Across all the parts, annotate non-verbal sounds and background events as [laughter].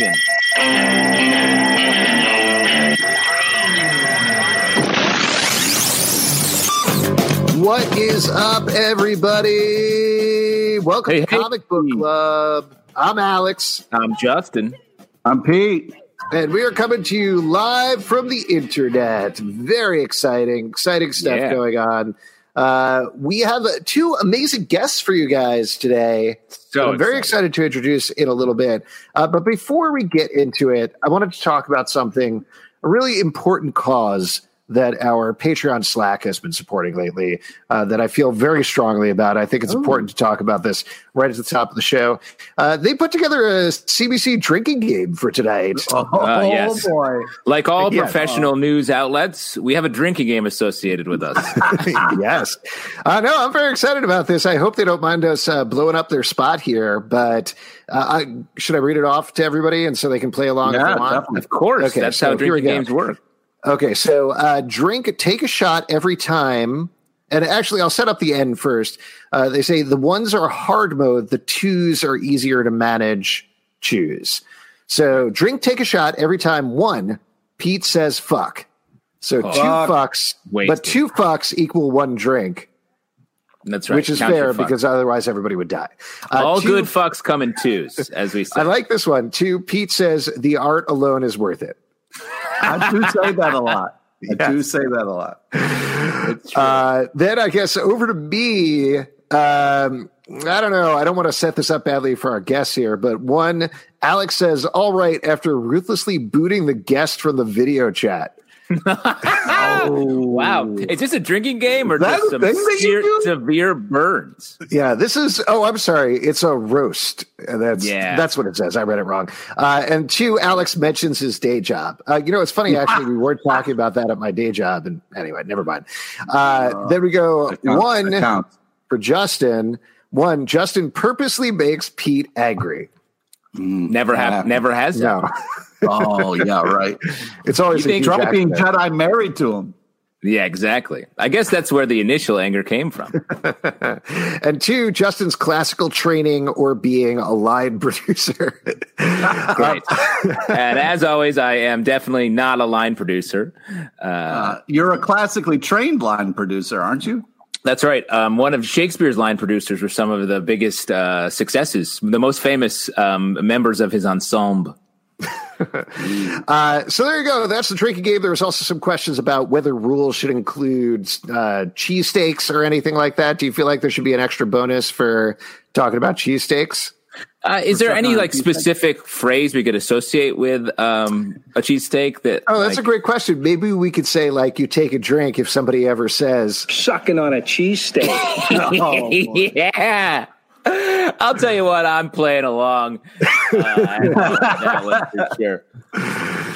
Action. What is up, everybody? Welcome Hey, to hey. Comic Book Club. I'm Alex, I'm Justin. I'm Pete. and we are coming to you live from the internet. Very exciting, exciting stuff Yeah. going on. Uh, we have uh, two amazing guests for you guys today. So I'm very excited. excited to introduce in a little bit. Uh, but before we get into it, I wanted to talk about something, a really important cause that our Patreon Slack has been supporting lately uh, that I feel very strongly about. I think it's important to talk about this right at the top of the show. Uh, they put together a CBC drinking game for tonight. Oh, Uh, yes. boy. Like all Yeah. professional news outlets, we have a drinking game associated with us. [laughs] yes. Uh, no, I'm very excited about this. I hope they don't mind us uh, blowing up their spot here. But uh, I, should I read it off to everybody and so they can play along if Yeah, they want? of course, Okay, that's so how here drinking games work. Okay, so uh, drink, take a shot every time. And actually, I'll set up the end first. Uh, they say the ones are hard mode, the twos are easier to manage. Choose. So drink, take a shot every time. One, Pete says fuck. So two fucks, Wasted. but two fucks equal one drink, That's right. which is Count fair because otherwise everybody would die. Uh, all two- good fucks come in twos, as we say. [laughs] I like this one. Two, Pete says the art alone is worth it. I do say that a lot. I do say that a lot. It's true. Uh, then I guess over to me. Um, I don't know. I don't want to set this up badly for our guests here, but one, Alex says, "All right," after ruthlessly booting the guest from the video chat. [laughs] wow. Is this a drinking game or just some thing that you severe, severe burns? Yeah, this is. Oh, I'm sorry. It's a roast. And That's Yeah. that's what it says. I read it wrong. Uh, and two, Alex mentions his day job. Uh, you know, it's funny. Actually, we weren't talking about that at my day job. And anyway, never mind. Uh, then we go counts. one for Justin. One, Justin purposely makes Pete angry. Never have, happened. never has. No, [laughs] Oh, yeah, right. [laughs] it's always You a think huge Dropping accident. Jedi married to him. Yeah, exactly. I guess that's where the initial anger came from. [laughs] and two, Justin's classical training or being a line [laughs] producer. Great. and as always, I am definitely not a line producer. Uh, Uh, you're a classically trained line producer, aren't you? That's right. Um, one of Shakespeare's line producers were some of the biggest uh, successes, the most famous um, members of his ensemble. [laughs] Uh, so there you go. That's the drinking game. There was also some questions about whether rules should include uh, cheesesteaks or anything like that. Do you feel like there should be an extra bonus for talking about cheesesteaks? Uh, is there any like cheesesteak? specific phrase we could associate with um, a cheesesteak? That Oh, that's like, a great question. Maybe we could say like you take a drink if somebody ever says sucking on a cheesesteak. [laughs] Oh, yeah. I'll tell you what, I'm playing along. Uh, for sure. [laughs]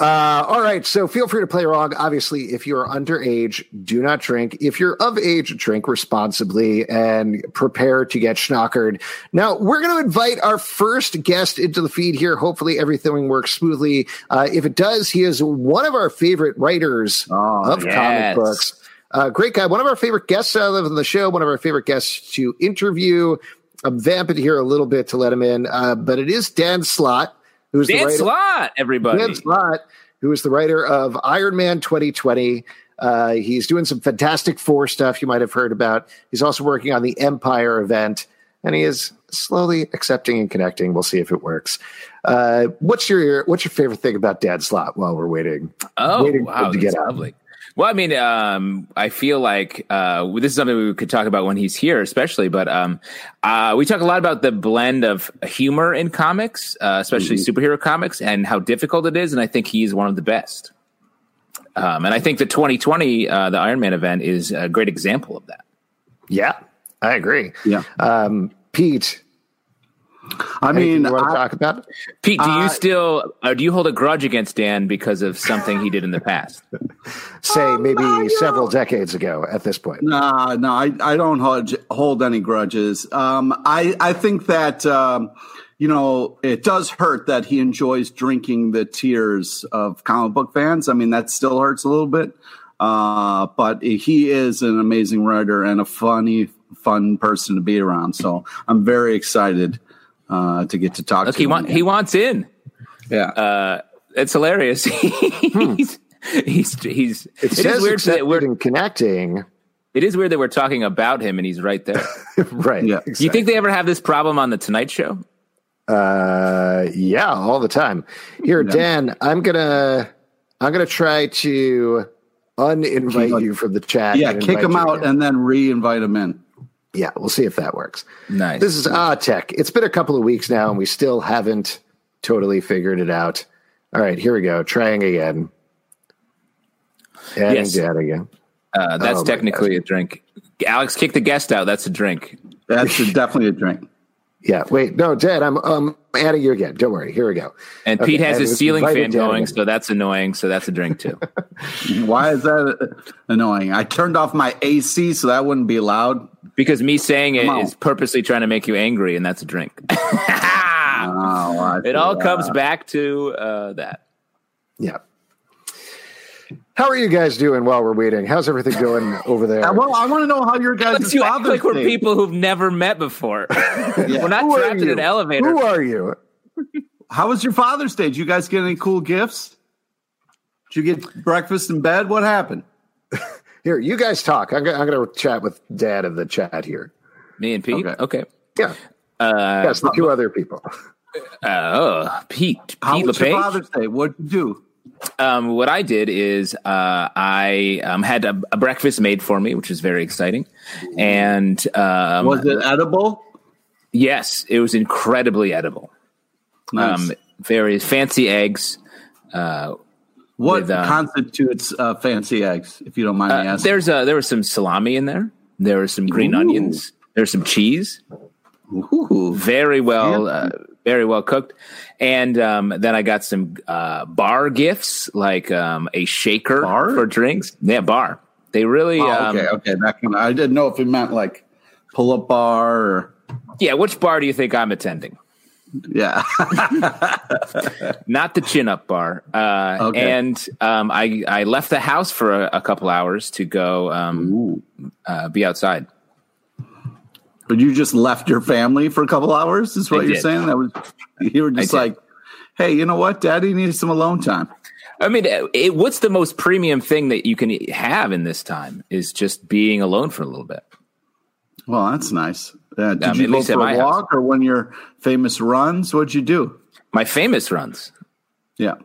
Uh, all right, so feel free to play along. Obviously, if you are underage, do not drink. If you're of age, drink responsibly and prepare to get schnockered. Now, we're going to invite our first guest into the feed here. Hopefully, everything works smoothly. Uh, if it does, he is one of our favorite writers Oh, of yes. comic books. Uh, great guy, one of our favorite guests uh, on the show, one of our favorite guests to interview. I'm vamping here a little bit to let him in, uh, but it is Dan Slott, who's the Dan writer. Slott, everybody. Dan Slott, who is the writer of Iron Man 2020. Uh, he's doing some Fantastic Four stuff you might have heard about. He's also working on the Empire event. and he is slowly accepting and connecting. We'll see if it works. Uh, what's your what's your favorite thing about Dan Slott while we're waiting? Oh, waiting wow, to get out? Lovely. Well, I mean, um, I feel like uh, this is something we could talk about when he's here, especially. But um, uh, we talk a lot about the blend of humor in comics, uh, especially Mm-hmm. superhero comics, and how difficult it is. And I think he's one of the best. Um, and I think the 2020, uh, the Iron Man event, is a great example of that. Yeah, I agree. Yeah. Um, Pete, I anything mean, you want to I- talk about? Pete, do you Uh, still uh, do you hold a grudge against Dan because of something he did in the past? [laughs] Say maybe no, several know- decades ago at this point. Nah, no, I, I don't hold, hold any grudges. Um, I, I think that, um, you know, it does hurt that he enjoys drinking the tears of comic book fans. I mean, that still hurts a little bit. Uh, but he is an amazing writer and a funny, fun person to be around. So I'm very excited uh, to get to talk Look, to he him. want he wants in. yeah. Uh, it's hilarious. [laughs] he's, he's he's It, it is says weird that we're and connecting. it is weird that we're talking about him and he's right there. [laughs] right. Yeah. Do you think they ever have this problem on the Tonight Show? Uh, yeah, all the time. Here, Dan, I'm gonna I'm gonna try to uninvite you from the chat. yeah, kick him out again. and then re-invite him in. Yeah, we'll see if that works. Nice. This is Ah Tech. It's been a couple of weeks now, and we still haven't totally figured it out. All right, here we go. Trying again. Adding Yes. Dan again. uh, that's Oh technically a drink. Alex, kick the guest out. That's a drink. That's definitely a drink. Yeah. Wait. No, Jed, I'm um adding you again. Don't worry. Here we go. And Okay, Pete has his ceiling fan going, again. so that's annoying. So that's a drink too. [laughs] Why is that annoying? I turned off my AC so that wouldn't be loud. because me saying it on. is purposely trying to make you angry, and that's a drink. [laughs] Oh, it all see. comes back to uh, that. Yeah. How are you guys doing while we're waiting? How's everything going [laughs] over there? well, I want to know how your guys' Let's you act Father's like we're Day- people who've never met before. [laughs] we're not Who are trapped in you? an elevator. Who are you? How was your Father's Day? Did you guys get any cool gifts? Did you get breakfast in bed? What happened? [laughs] Here, you guys talk. I'm, go- I'm going to chat with Dad in the chat here. Me and Pete. Okay. Okay. Yeah. Uh, yes, the two other people. uh, oh, Pete. How Pete was your Father's Day? What'd you do? Um, what I did is uh, I um, had a, a breakfast made for me, which was very exciting. And um, Was it edible? yes, it was incredibly edible. Nice. Um, very fancy eggs. what with, um, constitutes uh, fancy eggs, if you don't mind me Uh, asking? there's a, there was some salami in there. There was some green Ooh. onions. There's some cheese. Ooh. very well uh, very well cooked and um, then i got some uh, bar gifts like um, a shaker Bar? for drinks yeah bar they really Oh, um, okay, okay. That kind of, I didn't know if it meant like pull up bar or yeah which bar do you think i'm attending yeah. [laughs] not the chin up bar uh, Okay. and um, I, I left the house for a, a couple hours to go um, uh, be outside But you just left your family for a couple hours? Is what I you're did. saying? That was you were just like, hey, you know what? Daddy needs some alone time. I mean, it, what's the most premium thing that you can have in this time is just being alone for a little bit. Well, that's nice. Uh, did I mean, you go for a house. walk or when your famous runs? What'd you do? My famous runs. Yeah.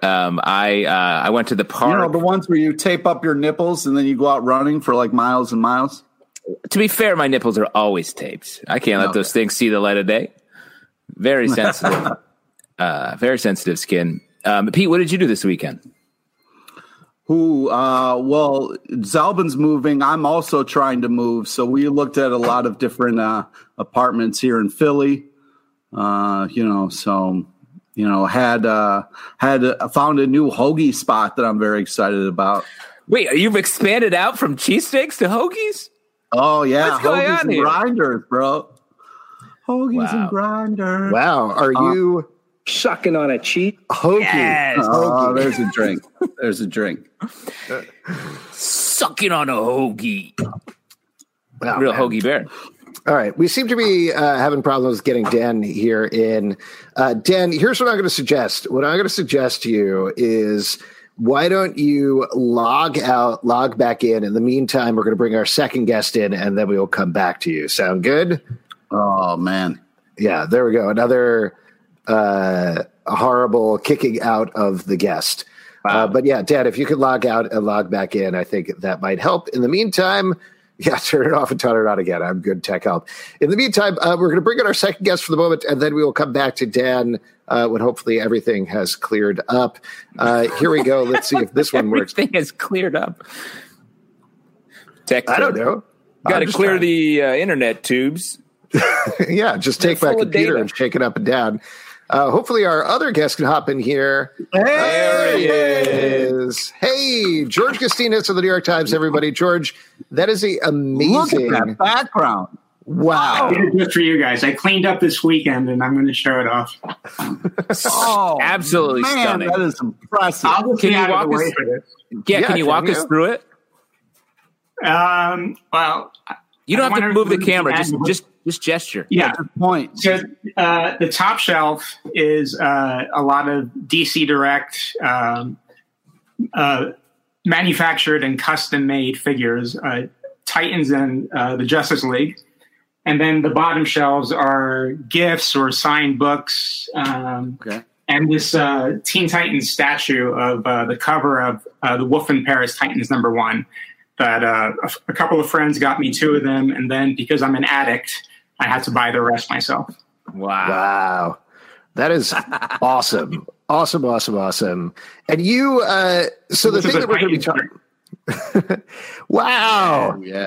Um, I uh, I went to the park. You know, the ones where you tape up your nipples and then you go out running for like miles and miles? To be fair, my nipples are always taped. I can't let Okay. those things see the light of day. Very [laughs] sensitive, uh, very sensitive skin. Um, Pete, what did you do this weekend? Who, uh, well, Zalbin's moving. I'm also trying to move. So we looked at a lot of different uh, apartments here in Philly. Uh, you know, so, you know, had, uh, had uh, found a new hoagie spot that I'm very excited about. Wait, you've expanded out from cheesesteaks to hoagies? Oh, yeah. What's going hoagies on and here? grinders, bro. Hoagies Wow. and grinders. Wow. Are you sucking on a cheat. hokey? [laughs] Yes. Oh, there's a [laughs] drink. There's a drink. Sucking on a hoagie. Wow, Real man. hoagie bear. All right. We seem to be uh, having problems getting Dan here in. Uh, Dan, here's what I'm going to suggest. What I'm going to suggest to you is why don't you log out, log back in? In the meantime, we're going to bring our second guest in and then we will come back to you. Sound good? Oh man. Yeah, there we go. Another uh, horrible kicking out of the guest. Uh, but yeah, Dad, if you could log out and log back in, I think that might help. In the meantime, yeah, [laughs] turn it off and turn it on again. I'm good tech help. In the meantime, uh, we're going to bring in our second guest for the moment, and then we will come back to Dan uh, when hopefully everything has cleared up. Uh, here we go. Let's see if this [laughs] one works. Everything has cleared up. Tech I don't know. Got to clear trying. the uh, internet tubes. [laughs] yeah, just take They're my computer and shake it up and down. Uh, hopefully, our other guest can hop in here. There he is. Hey, George Gustines of the New York Times, everybody. George, that is a amazing Look amazing. at that background. Wow. did just for you guys. I cleaned up this weekend and I'm going to show it off. Oh, [laughs] Absolutely man, stunning. That is impressive. I'll just Can you out of the walk us- for this. Yeah, Yeah, can you can walk us through it? Um, well, You don't I have to wonder move the camera. Just, just, just gesture. yeah. Good point. So uh, the top shelf is uh, a lot of DC Direct um, uh, manufactured and custom made figures, uh, Titans and uh, the Justice League. And then the bottom shelves are gifts or signed books. Um, Okay. and this uh, Teen Titans statue of uh, the cover of uh, the Wolfman Perez Titans number one. That uh, a, a couple of friends got me two of them, and then because I'm an addict, I had to buy the rest myself. Wow. Wow. That is awesome. Awesome, awesome, awesome. And you, uh, so the This is thing that we're going to be talking. [laughs] wow. Yeah.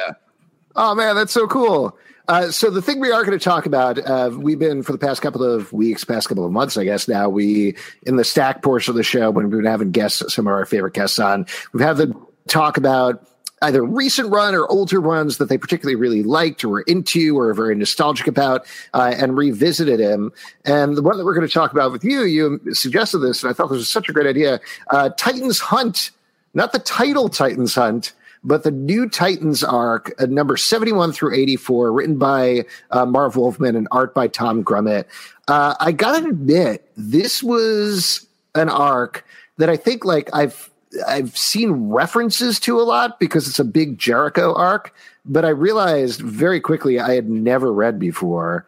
Oh man, that's so cool. Uh, so the thing we are going to talk about, uh, we've been for the past couple of weeks, past couple of months, I guess. Now we in the stack portion of the show when we've been having guests, some of our favorite guests on, we've had them talk about either recent run or older runs that they particularly really liked or were into or very nostalgic about, uh, and revisited him. And the one that we're going to talk about with you, you suggested this, and I thought this was such a great idea. Uh, Titans Hunt, not the title Titans Hunt but the new Titans arc, uh, number 71 through 84, written by uh, Marv Wolfman and art by Tom Grummett. Uh, I gotta admit, this was an arc that I think like I've I've seen references to a lot because it's a big Jericho arc, but I realized very quickly I had never read before.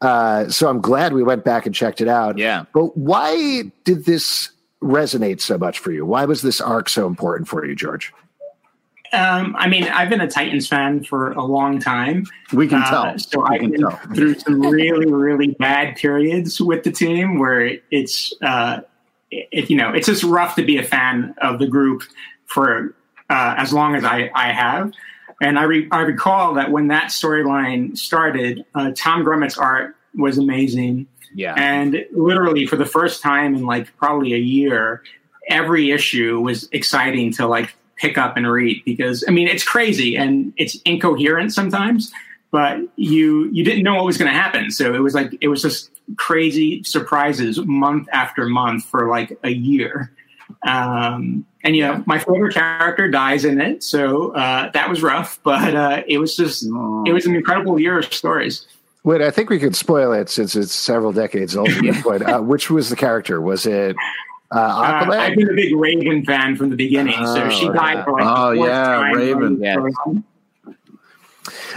Uh, so I'm glad we went back and checked it out. Yeah. But why did this resonate so much for you? Why was this arc so important for you, George? Um, I mean, I've been a Titans fan for a long time. We can Uh, tell. so I've can been tell. through some really, really bad periods with the team where it's, uh, it, you know, it's just rough to be a fan of the group for uh, as long as I, I have. And I, re- I recall that when that storyline started, uh, Tom Grummett's art was amazing. Yeah. And literally for the first time in like probably a year, every issue was exciting to like pick up and read because I mean it's crazy and it's incoherent sometimes, but you you didn't know what was going to happen. So it was like it was just crazy surprises month after month for like a year. Um, and you know, my favorite character dies in it, so uh, that was rough. But uh, it was just it was an incredible year of stories. Wait, I think we could spoil it since it's several decades old at this [laughs] point. Uh, which was the character? Was it uh, Uh, I've been a big Raven fan from the beginning, so she Oh, died yeah. for like Oh, the fourth yeah, time Raven. on the Yeah.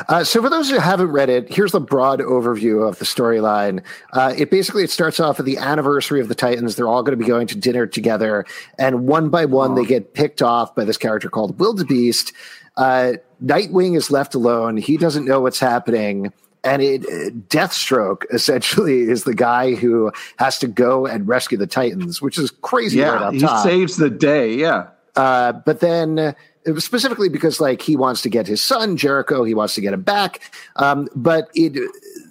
Uh, so for those who haven't read it, here's the broad overview of the storyline. Uh, it basically it starts off at the anniversary of the Titans. They're all going to be going to dinner together, and one by one they get picked off by this character called Wildebeest. Uh, Nightwing is left alone. He doesn't know what's happening. And it, uh, Deathstroke essentially is the guy who has to go and rescue the Titans, which is crazy right Yeah, up he top. saves the day. Yeah. Uh, but then specifically because like he wants to get his son Jericho, he wants to get him back. Um, but it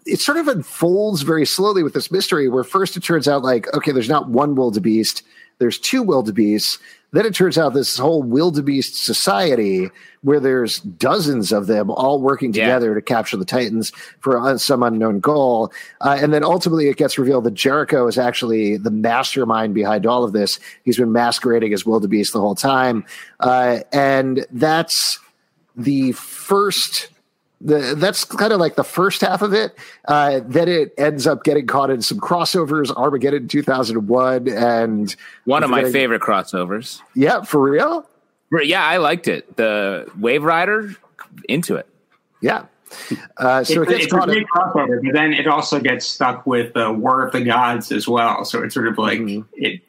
it sort of unfolds very slowly with this mystery where first it turns out like okay, there's not one wildebeest, there's two wildebeests. Then it turns out this whole wildebeest society where there's dozens of them all working Yeah. together to capture the Titans for some unknown goal. Uh, and then ultimately it gets revealed that Jericho is actually the mastermind behind all of this. He's been masquerading as wildebeest the whole time. Uh, and that's the first the, that's kind of like the first half of it. Uh, then it ends up getting caught in some crossovers, Armageddon 2001, and One of my Forgetting- favorite crossovers. yeah, for real, Yeah, I liked it. The Wave Rider, into it. yeah. Uh, so it's, it gets it's a caught up. great crossover, but then it also gets stuck with uh, War of the Gods as well. So it's sort of like Mhm. it,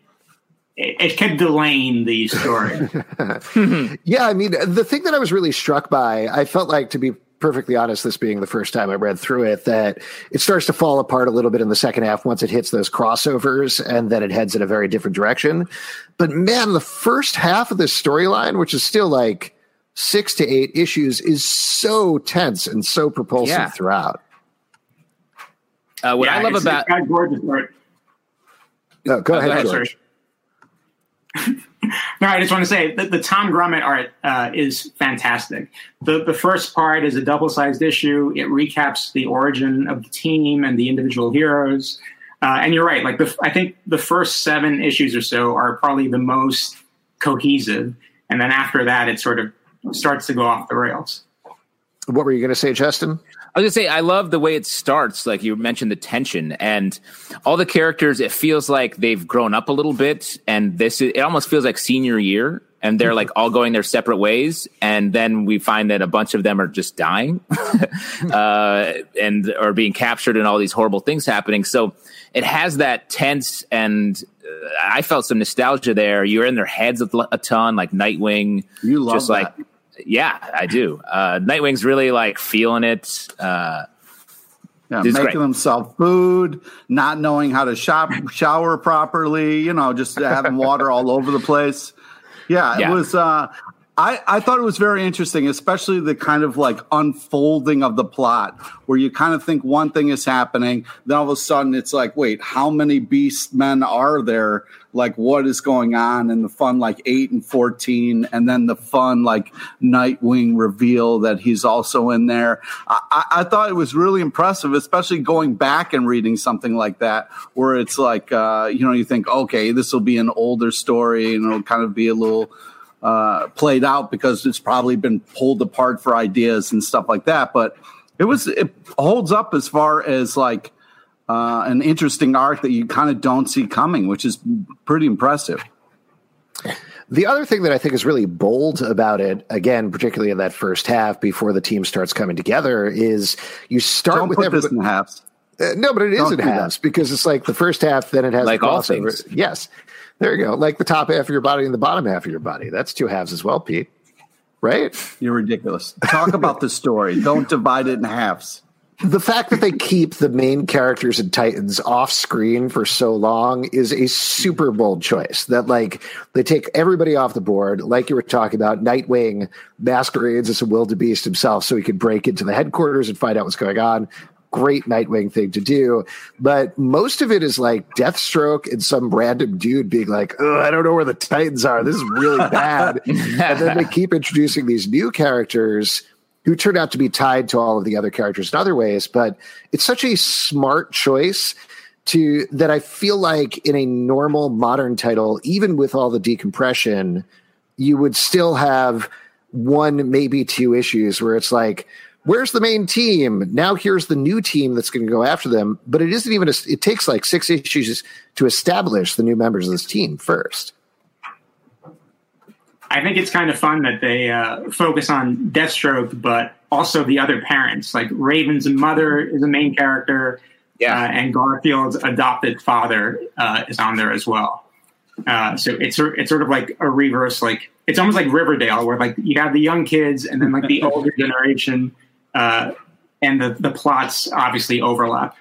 it. It kept delaying the story. [laughs] Yeah, I mean, the thing that I was really struck by, I felt like, to be perfectly honest, this being the first time I read through it, that it starts to fall apart a little bit in the second half once it hits those crossovers and then it heads in a very different direction. But man, the first half of this storyline, which is still like six to eight issues, is so tense and so propulsive Yeah. throughout. Uh, what Yeah, I love about it's gorgeous art. No, go Oh, ahead, go ahead, George. No, I just want to say that the Tom Grummett art uh, is fantastic. The the first part is a double sized issue. It recaps the origin of the team and the individual heroes. Uh, and you're right. Like the, I think the first seven issues or so are probably the most cohesive, and then after that, it sort of starts to go off the rails. What were you going to say, Justin? I was gonna say I love the way it starts. Like you mentioned, the tension and all the characters. It feels like they've grown up a little bit, and this is, it almost feels like senior year, and they're like all going their separate ways. And then we find that a bunch of them are just dying, [laughs] uh, and are being captured, and all these horrible things happening. So it has that tense, and uh, I felt some nostalgia there. You're in their heads a, ton, like Nightwing. You love just like that. Yeah, I do. Uh, Nightwing's really like feeling it. Uh, Yeah, making great. himself food, not knowing how to shop, shower properly, you know, just having water all over the place. Yeah, Yeah. it was. Uh, I I thought it was very interesting, especially the kind of like unfolding of the plot, where you kind of think one thing is happening, then all of a sudden it's like, wait, how many beast men are there? Like, what is going on? And the fun like eight and fourteen, and then the fun like Nightwing reveal that he's also in there. I, I, I thought it was really impressive, especially going back and reading something like that, where it's like, uh, you know, you think, okay, this will be an older story, and it'll kind of be a little uh, played out because it's probably been pulled apart for ideas and stuff like that. But it was it holds up as far as like uh, an interesting arc that you kind of don't see coming, which is pretty impressive. The other thing that I think is really bold about it, again, particularly in that first half before the team starts coming together, is you start Don't with put everybody. this in halves. Uh, no, but it is Don't in do that. halves because it's like the first half, then it has Like the all crossover. things. Yes, there you go. Like the top half of your body and the bottom half of your body. That's two halves as well, Pete. Right? You're ridiculous. Talk about the story. Don't divide it in halves. The fact that they keep the main characters in Titans off screen for so long is a super bold choice. That like they take everybody off the board, like you were talking about. Nightwing masquerades as a wildebeest himself, so he could break into the headquarters and find out what's going on. Great Nightwing thing to do, but most of it is like Deathstroke and some random dude being like, "Oh, I don't know where the Titans are. This is really [laughs] bad." and then they keep introducing these new characters who turn out to be tied to all of the other characters in other ways. But it's such a smart choice to that I feel like in a normal modern title, even with all the decompression, you would still have one, maybe two issues where it's like, where's the main team? Now here's the new team that's going to go after them. But it isn't even, a, it takes like six issues to establish the new members of this team first. I think it's kind of fun that they uh, focus on Deathstroke, but also the other parents. Like Raven's mother is a main character, Yeah. uh, and Garfield's adopted father uh, is on there as well. Uh, so it's it's sort of like a reverse, like it's almost like Riverdale, where like you have the young kids and then like the [laughs] older generation, uh, and the the plots obviously overlap.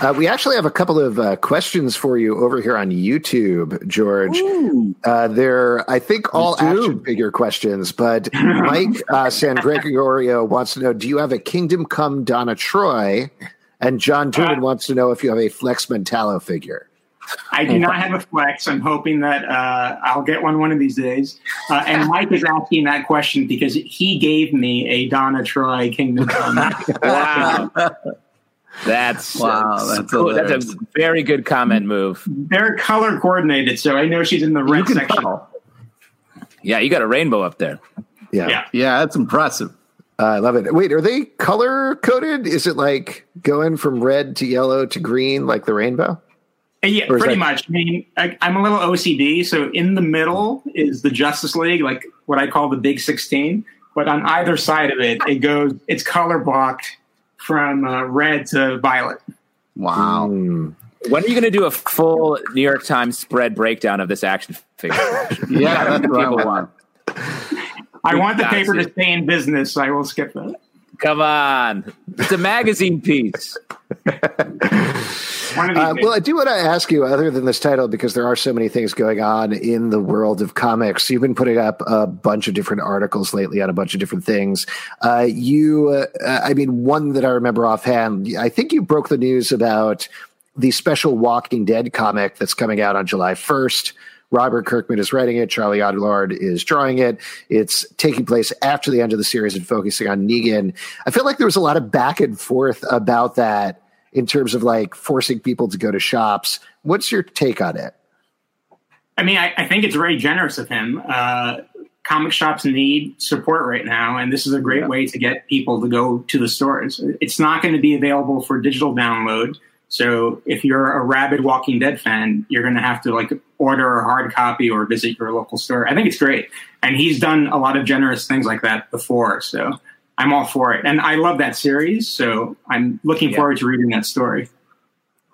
Uh, we actually have a couple of uh, questions for you over here on YouTube, George. Uh, they're, I think, all action figure questions, but [laughs] Mike uh, San Gregorio wants to know Do you have a Kingdom Come Donna Troy? And John Turman Uh, wants to know if you have a Flex Mentallo figure. I do not have a flex. I'm hoping that uh, I'll get one one of these days. Uh, and Mike is asking that question because he gave me a Donna Troy Kingdom Come. Wow. That's [laughs] Wow, that's cool. That's a very good comment move. They're color coordinated, so I know she's in the red section. tell. Yeah, you got a rainbow up there. Yeah. Yeah. Yeah, that's impressive. Uh, I love it. Wait, are they color coded? Is it like going from red to yellow to green like the rainbow? Yeah, Or pretty that- much. I mean, I, I'm a little OCD, so in the middle is the Justice League, like what I call the Big 16. but on either side of it, it goes. It's color blocked from uh, red to violet. Wow. Mm. When are you going to do a full New York Times spread breakdown of this action figure? [laughs] Yeah, that's what I want. I want the paper to stay in business, so I will skip that. Come on, it's a magazine piece. One of these Uh, well, I do want to ask you, other than this title, because there are so many things going on in the world of comics. You've been putting up a bunch of different articles lately on a bunch of different things. Uh, you, uh, I mean, one that I remember offhand, I think you broke the news about the special Walking Dead comic that's coming out on July 1st. Robert Kirkman is writing it. Charlie Adlard is drawing it. It's taking place after the end of the series and focusing on Negan. I feel like there was a lot of back and forth about that in terms of like forcing people to go to shops. What's your take on it? I mean, I, I think it's very generous of him. Uh, comic shops need support right now, and this is a great way to get people to go to the stores. It's not going to be available for digital download. So if you're a rabid Walking Dead fan, you're going to have to like order a hard copy or visit your local store. I think it's great. And he's done a lot of generous things like that before. So I'm all for it. And I love that series. So I'm looking Yeah. forward to reading that story.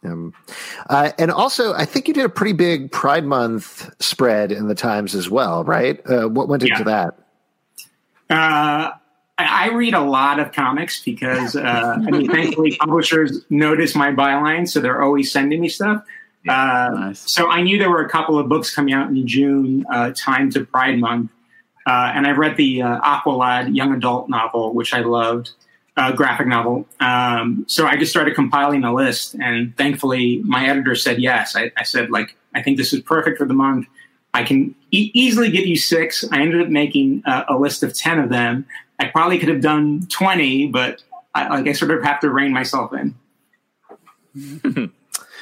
Um, uh, and also, I think you did a pretty big Pride Month spread in the Times as well, right? Uh, what went into Yeah. that? Uh, I read a lot of comics because, uh, I mean, thankfully, [laughs] publishers notice my byline, so they're always sending me stuff. Uh, Nice. So I knew there were a couple of books coming out in June, uh, time to Pride Month, uh, and I read the uh, Aqualad young adult novel, which I loved, uh, graphic novel. Um, so I just started compiling a list, and thankfully, my editor said yes. I, I said like, I think this is perfect for the month. I can e- easily give you six. I ended up making uh, a list of ten of them. I probably could have done twenty, but I, like I sort of have to rein myself in. [laughs]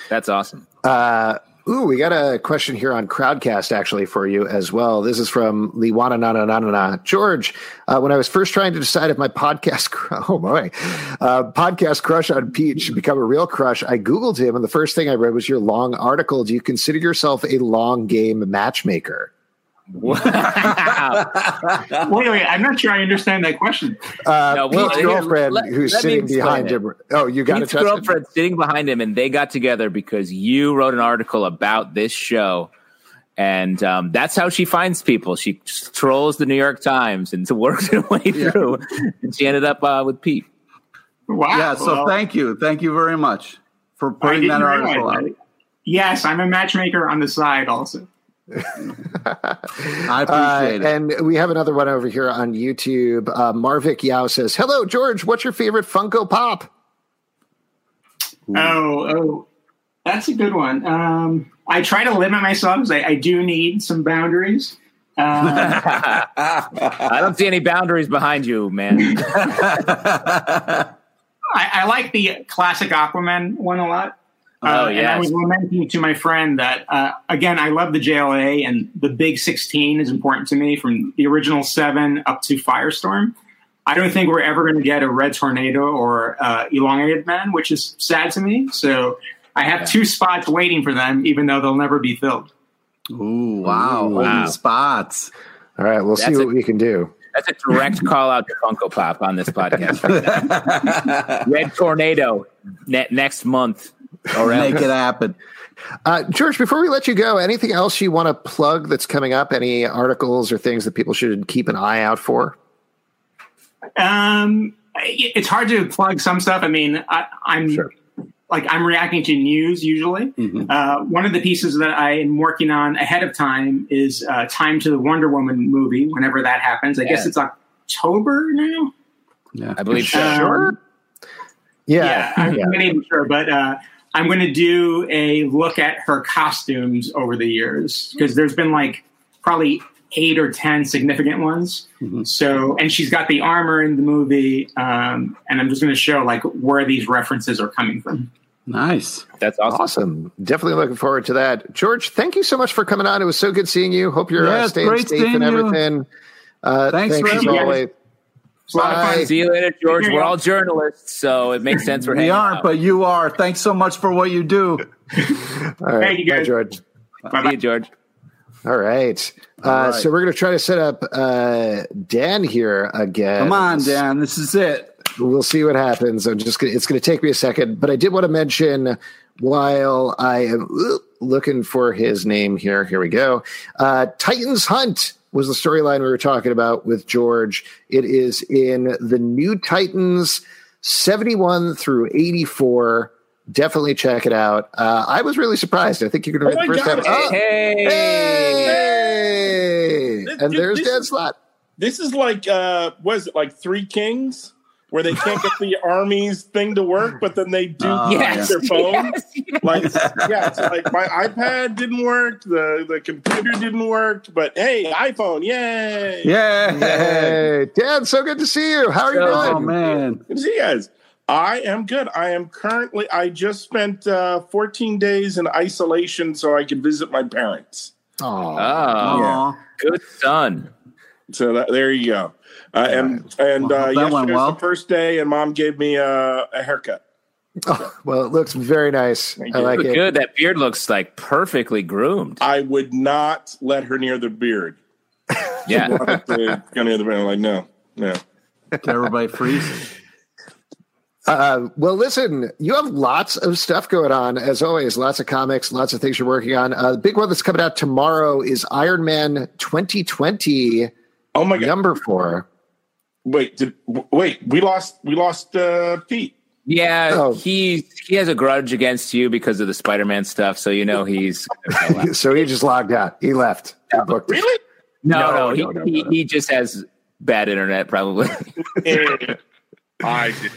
That's awesome. Uh, ooh, we got a question here on Crowdcast actually for you as well. This is from Liwana na na na na George, uh, when I was first trying to decide if my podcast, [laughs] cr- oh boy, uh, podcast crush on Pete should become a real crush, I Googled him and the first thing I read was your long article. Do you consider yourself a long game matchmaker? Wow. Wait, wait, I'm not sure I understand that question. Uh, No, well, Pete's girlfriend, let- who's let sitting behind it. him. Oh, you got Pete's to touch it? girlfriend sitting behind him, and they got together because you wrote an article about this show. And um, that's how she finds people. She trolls the New York Times and [laughs] works her way through. And she ended up uh, with Pete. Wow. Yeah, so well, thank you. Thank you very much for putting that article out. Yes, I'm a matchmaker on the side also. I [laughs] Uh, appreciate it. and we have another one over here on YouTube. Uh, Marvik Yao says, Hello, George. What's your favorite Funko Pop? Oh, oh, that's a good one. Um, I try to limit myself because I, I do need some boundaries. Uh, [laughs] [laughs] I don't see any boundaries behind you, man. I, I like the classic Aquaman one a lot. Oh, Uh, And I was lamenting to my friend that, uh, again, I love the JLA and the big 16 is important to me from the original seven up to Firestorm. I don't think we're ever going to get a Red Tornado or uh, Elongated Man, which is sad to me. So I have two spots waiting for them, even though they'll never be filled. Ooh, wow. Ooh, wow. Spots. All right, we'll see what a- we can do. That's a direct call out to Funko Pop on this podcast. [laughs] Red Tornado ne- next month. Or Make it happen. Uh, George, before we let you go, anything else you want to plug that's coming up? Any articles or things that people should keep an eye out for? Um, it's hard to plug some stuff. I mean, I, I'm Sure. like I'm reacting to news usually. Mhm. Uh, one of the pieces that I am working on ahead of time is uh, time to the Wonder Woman movie. Whenever that happens, I guess it's October now. Yeah. I believe so. Um, Yeah. yeah, I'm not even sure, but uh, I'm going to do a look at her costumes over the years because there's been like probably eight or ten significant ones. Mhm. So, and she's got the armor in the movie, um, and I'm just going to show like where these references are coming from. Nice. That's awesome. Awesome. Definitely looking forward to that. George, thank you so much for coming on. It was so good seeing you. Hope you're Yeah, uh, staying safe and everything. Uh, Thanks thanks for as having me. always. It's a lot of Bye. fun. See you later, George. We're all journalists, so it makes [laughs] sense for We hanging aren't, out. but you are. Thanks so much for what you do. [laughs] All right. Thank you, guys. Bye. George. Bye-bye. You, George. All right. Uh, All right. So we're going to try to set up uh, Dan here again. Come on, Dan. This is it. We'll see what happens. I'm just gonna, it's going to take me a second, but I did want to mention while I am looking for his name here. Here we go. Uh, Titans Hunt was the storyline we were talking about with George. It is in the new Titans 71 through 84. Definitely check it out. Uh, I was really surprised. I think you're going to Oh the first God. time. Oh, Hey. hey! This- And there's this- Dan Slott. This is like uh was it like Three Kings where they can't get the [laughs] army's thing to work, but then they do Oh, Yes. their [laughs] phone. yes, yes. Like yeah, it's like my iPad didn't work, the the computer didn't work, but hey, iPhone, yay! Yeah. Hey, Dan, so good to see you. How are you So- doing? Oh man. Good to see you guys. I am good. I am currently. I just spent uh, 14 days in isolation so I could visit my parents. Aw. Oh, Aw. good son. So that, there you go. Uh, and and Well, uh, that yesterday went was well. the first day, and mom gave me a, a haircut. Oh, well, it looks very nice. Thank I you. like it. Good. That beard looks like perfectly groomed. I would not let her near the beard. Yeah. Wanted to go near the beard. I'm like, no, no. Did everybody freeze? Uh, well, listen, you have lots of stuff going on, as always. Lots of comics, lots of things you're working on. Uh, the big one that's coming out tomorrow is Iron Man 2020, Oh my god! number four. Wait, did, wait. We lost. We lost uh, Pete. Yeah, Oh. he he has a grudge against you because of the Spider-Man stuff. So you know he's [laughs] So he just logged out. He left. He. Really? no, No, no, he, no, no, he, no. he just has bad internet probably. [laughs] I did.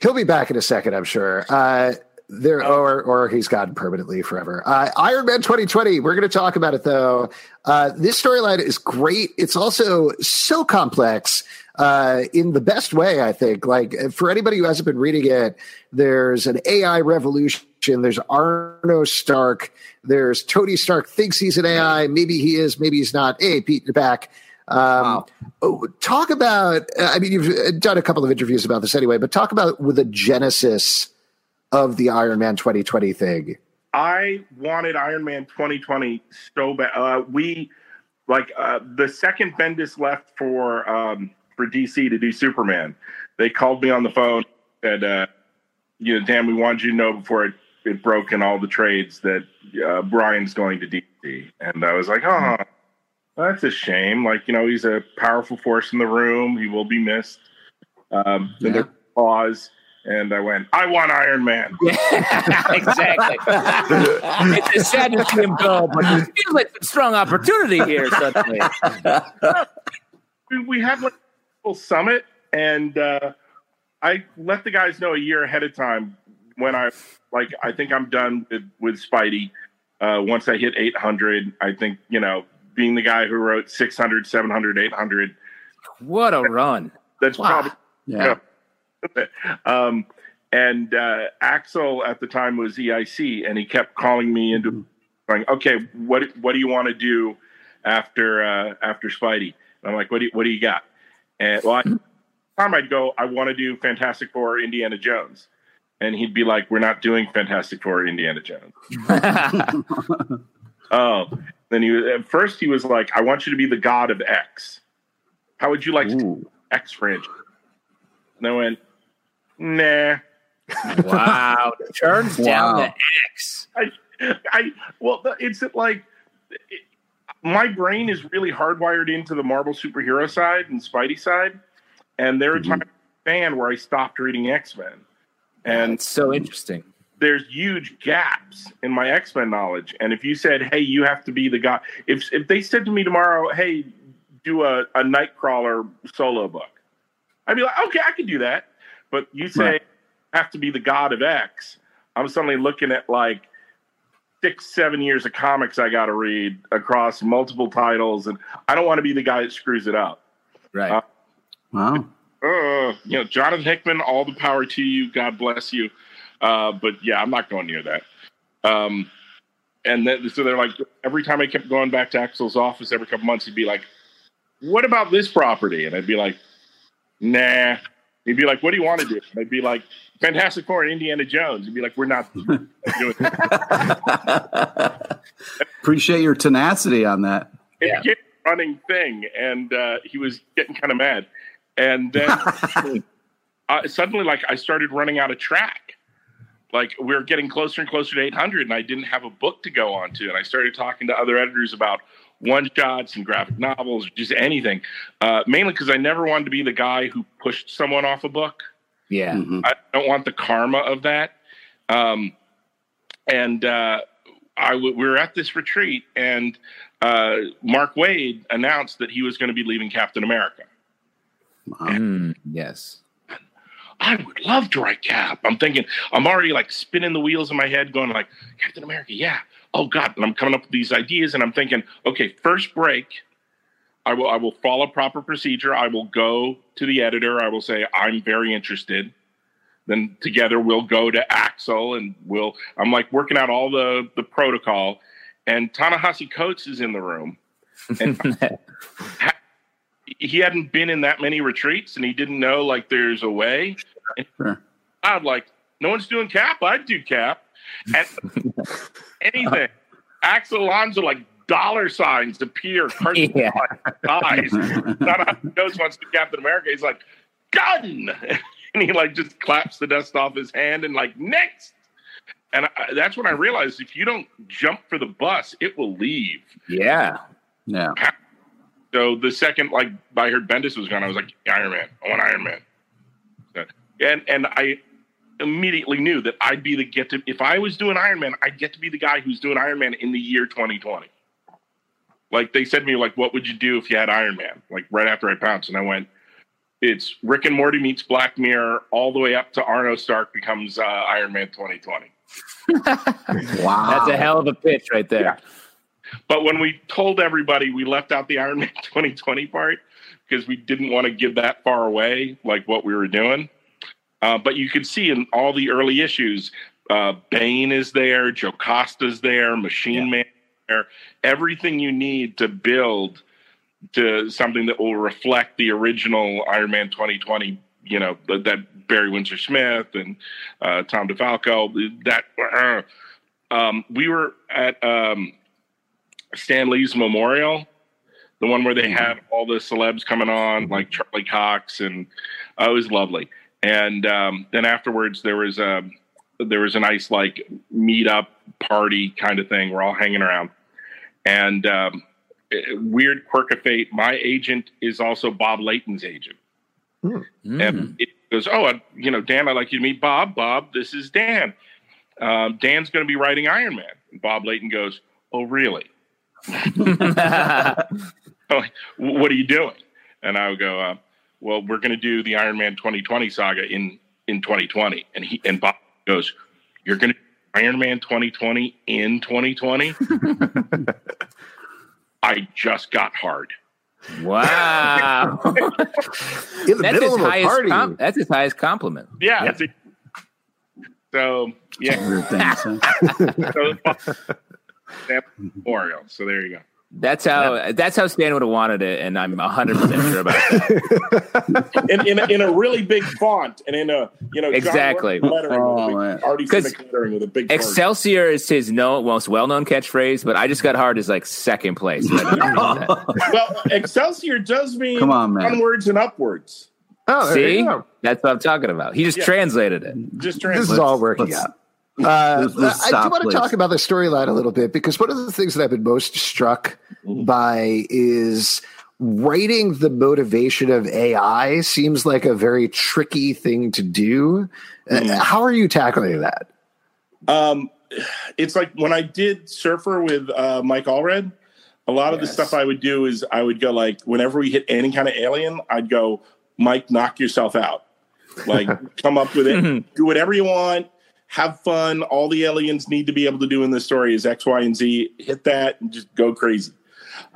He'll be back in a second, I'm sure. Uh, there, or or he's gone permanently forever. Uh, Iron Man 2020. We're going to talk about it though. Uh, this storyline is great. It's also so complex uh, in the best way, I think. Like for anybody who hasn't been reading it, there's an AI revolution. There's Arno Stark. There's Tony Stark thinks he's an AI. Maybe he is. Maybe he's not. Hey, Pete, you're back. Um, Wow. oh, talk about. I mean, you've done a couple of interviews about this anyway, but talk about with the genesis of the Iron Man 2020 thing. I wanted Iron Man 2020 so bad. Uh, we like uh, the second Bendis left for um, for DC to do Superman. They called me on the phone and uh, you know, Dan, we wanted you to know before it, it broke in all the trades that uh, Brian's going to DC, and I was like, oh, that's a shame. Like you know, he's a powerful force in the room. He will be missed. Um, then there was pause, and I went, I want Iron Man. [laughs] exactly. it's a sad to see him go, but it feels like a strong opportunity here suddenly. we, we had like a little summit and uh, I let the guys know a year ahead of time when I like I think I'm done with with Spidey. Uh, once I hit 800, I think you know being the guy who wrote 600, 700, 800. What a run! That's Wow. probably Yeah. [laughs] um, and uh, Axel at the time was EIC, and he kept calling me into going, "Okay, what what do you want to do after uh, after Spidey?" And I'm like, "What do you, what do you got?" And well, I, time I'd go, "I want to do Fantastic Four, Indiana Jones," and he'd be like, "We're not doing Fantastic Four, Indiana Jones." [laughs] Oh, then he was, at first he was like, "I want you to be the god of X. How would you like to X franchise?" And I went, "Nah." wow, [laughs] turns down the X. I well, the- it's like it, my brain is really hardwired into the Marvel superhero side and Spidey side, and there are Mhm. times fan where I stopped reading X Men, and It's so interesting. there's huge gaps in my X Men knowledge. And if you said, "Hey, you have to be the guy," if if they said to me tomorrow, "Hey, do a, a Nightcrawler solo book," I'd be like, "Okay, I can do that." But you say, Right. "Have to be the god of X," I'm suddenly looking at like six, seven years of comics I got to read across multiple titles, and I don't want to be the guy that screws it up. Right. Uh, Wow. Uh, you know, Jonathan Hickman, all the power to you. God bless you. Uh, but yeah, I'm not going near that. Um, and then, so they're like, every time I kept going back to Axel's office every couple months, he'd be like, what about this property? And I'd be like, nah. He'd be like, what do you want to do? And I'd be like, Fantastic Four and Indiana Jones. He'd be like, we're not doing it. [laughs] Appreciate your tenacity on that. It yeah. became a running thing, and uh, he was getting kind of mad. And then [laughs] uh, suddenly, like, I started running out of track. Like, we are getting closer and closer to 800, and I didn't have a book to go on to. And I started talking to other editors about one shots and graphic novels, just anything. Uh, mainly because I never wanted to be the guy who pushed someone off a book. Yeah, mm-hmm. I don't want the karma of that. Um, and uh, I w- we were at this retreat, and uh, Mark Waid announced that he was going to be leaving Captain America. Mm, yes. I would love to write Cap. I'm thinking, I'm already like spinning the wheels in my head, going like, Captain America, yeah, oh God. And I'm coming up with these ideas and I'm thinking, okay, first break, I will I will follow proper procedure. I will go to the editor. I will say, I'm very interested. Then together we'll go to Axel and we'll I'm like working out all the the protocol. And Ta-Nehisi Coates is in the room. And [laughs] he hadn't been in that many retreats and he didn't know like there's a way. Sure. I'd like, no one's doing cap, I'd do cap. And anything. Axel Alonso like dollar signs appear. Carson [laughs] yeah. dies. Not knows wants to Captain America. He's like, gun, [laughs] and he like just claps the dust off his hand and like next. And I, that's when I realized if you don't jump for the bus, it will leave. Yeah, yeah. So the second like I heard Bendis was gone, I was like Iron Man. I want Iron Man. And and I immediately knew that I'd be the get to if I was doing Iron Man, I'd get to be the guy who's doing Iron Man in the year 2020. Like they said to me, like, what would you do if you had Iron Man? Like right after I pounced, and I went, it's Rick and Morty meets Black Mirror, all the way up to Arno Stark becomes uh, Iron Man 2020. [laughs] wow, that's a hell of a pitch right there. Yeah. But when we told everybody, we left out the Iron Man [laughs] 2020 part because we didn't want to give that far away, like what we were doing. Uh, but you can see in all the early issues, uh, Bain is there, Jocasta's there, Machine yeah. Man there, everything you need to build to something that will reflect the original Iron Man 2020. You know that Barry Windsor Smith and uh, Tom DeFalco. That uh, um, we were at um, Stan Lee's memorial, the one where they mm-hmm. had all the celebs coming on, like Charlie Cox, and uh, it was lovely. And um, then afterwards, there was a there was a nice like meet up party kind of thing. We're all hanging around, and um, weird quirk of fate. My agent is also Bob Layton's agent, mm. and it goes, "Oh, you know, Dan, I'd like you to meet Bob. Bob, this is Dan. Um, Dan's going to be writing Iron Man." And Bob Layton goes, "Oh, really?" [laughs] [laughs] what are you doing? And I would go, uh, well, we're going to do the Iron Man 2020 saga in, in 2020. And he, and Bob goes, you're going to Iron Man 2020 in 2020? [laughs] I just got hard. Wow. [laughs] in the that's middle of party. Com- that's his highest compliment. Yeah. yeah. So, yeah. so, [laughs] Memorial. So there you go. That's how that's how Stan would have wanted it, and I'm 100 percent sure about that. [laughs] in, in, a, in a really big font and in a you know exactly because with a big oh, Excelsior is his no, most well known catchphrase, but I just got hard as like second place. well, Excelsior does mean Come on, man. onwards and upwards. Oh, see, that's what I'm talking about. He just yeah. translated it. Just translated. This is all working out. Uh, I do want to talk about the storyline a little bit because one of the things that I've been most struck mm. by is writing the motivation of AI seems like a very tricky thing to do. Mm. How are you tackling that? Um, it's like when I did Surfer with uh, Mike Allred, a lot of the stuff I would do is I would go like, whenever we hit any kind of alien, I'd go, Mike, knock yourself out. Like, [laughs] come up with it, [laughs] do whatever you want have fun. All the aliens need to be able to do in this story is X, Y, and Z. Hit that and just go crazy.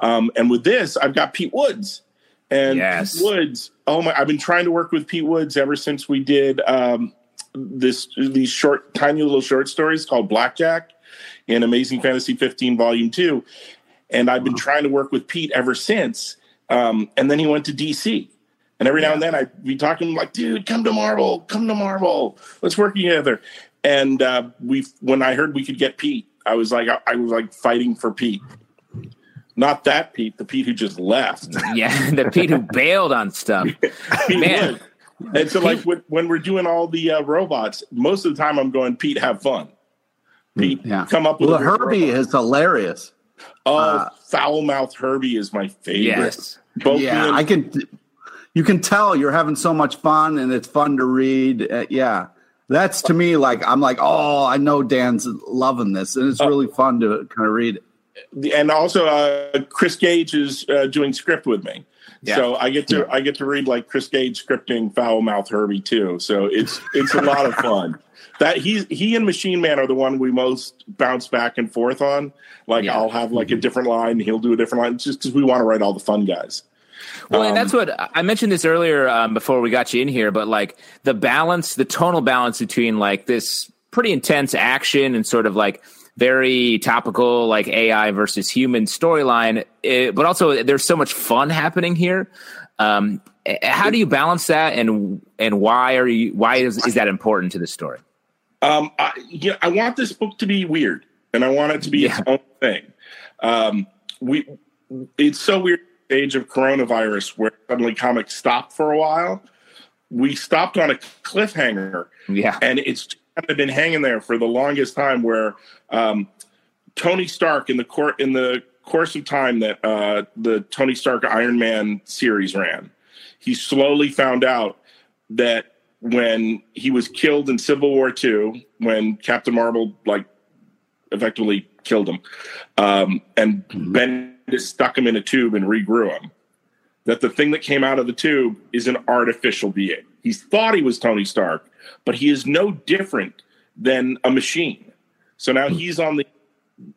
Um, and with this, I've got Pete Woods. And yes. Pete Woods, oh my, I've been trying to work with Pete Woods ever since we did um, this these short, tiny little short stories called Blackjack in Amazing Fantasy 15, Volume 2. And I've been trying to work with Pete ever since. Um, and then he went to DC. And every yeah. now and then I'd be talking like, dude, come to Marvel, come to Marvel. Let's work together. And uh, we, when I heard we could get Pete, I was like, I, I was like fighting for Pete. Not that Pete, the Pete who just left. [laughs] Yeah, the Pete who bailed on stuff. [laughs] Pete Man. would. And so, like when, when we're doing all the uh, robots, most of the time I'm going, Pete, have fun. Pete, Yeah. come up with Well, a Herbie robot. is hilarious. Oh, uh, foul mouth Herbie is my favorite. Yes. Both yeah, being- I can. You can tell you're having so much fun, and it's fun to read. Uh, yeah, that's to me like I'm like, oh, I know Dan's loving this, and it's Oh. really fun to kind of read. and also uh, Chris Gage is uh, doing script with me. Yeah. So I get to I get to read like Chris Gage scripting Foul Mouth Herbie too. So it's it's a lot of [laughs] fun. That he he and Machine Man are the one we most bounce back and forth on. Like Yeah. I'll have like a different line, he'll do a different line, just because we want to write all the fun guys. Well, Um, and that's what I mentioned this earlier um, before we got you in here, but like the balance, the tonal balance between like this pretty intense action and sort of like very topical, like AI versus human storyline, eh, but also there's so much fun happening here. Um, eh, how do you balance that, and and why are you why is is that important to the story? Um, I, you know, I want this book to be weird, and I want it to be Yeah. its own thing. Um, we, it's so weird. Age of coronavirus, where suddenly comics stopped for a while. We stopped on a cliffhanger, Yeah, and it's kind of been hanging there for the longest time. Where um, Tony Stark, in the court, in the course of time that uh, the Tony Stark Iron Man series ran, he slowly found out that when he was killed in Civil War II, when Captain Marvel like effectively killed him, um, and Bendis stuck him in a tube and regrew him. That the thing that came out of the tube is an artificial being. He thought he was Tony Stark, but he is no different than a machine. So now he's on the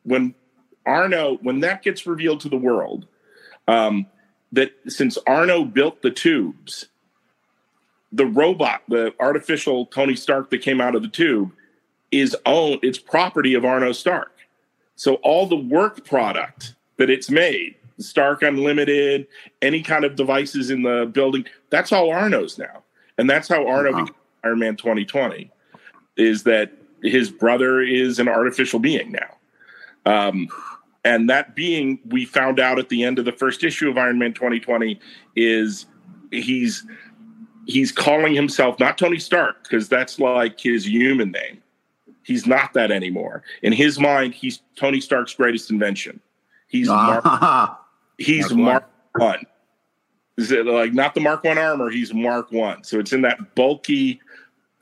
when Arno when that gets revealed to the world, um, that since Arno built the tubes, the robot, the artificial Tony Stark that came out of the tube, is owned. It's property of Arno Stark. So all the work product that it's made, Stark Unlimited, any kind of devices in the building, that's all Arno's now, and that's how Arno Wow. became Iron Man 2020. Is that his brother is an artificial being now. Um, and that being, we found out at the end of the first issue of Iron Man 2020, is he's he's calling himself not Tony Stark because that's like his human name. He's not that anymore. In his mind, he's Tony Stark's greatest invention. [laughs] He's Mark, he's Mark Mark One. Is it like not the Mark One armor? He's Mark One. So it's in that bulky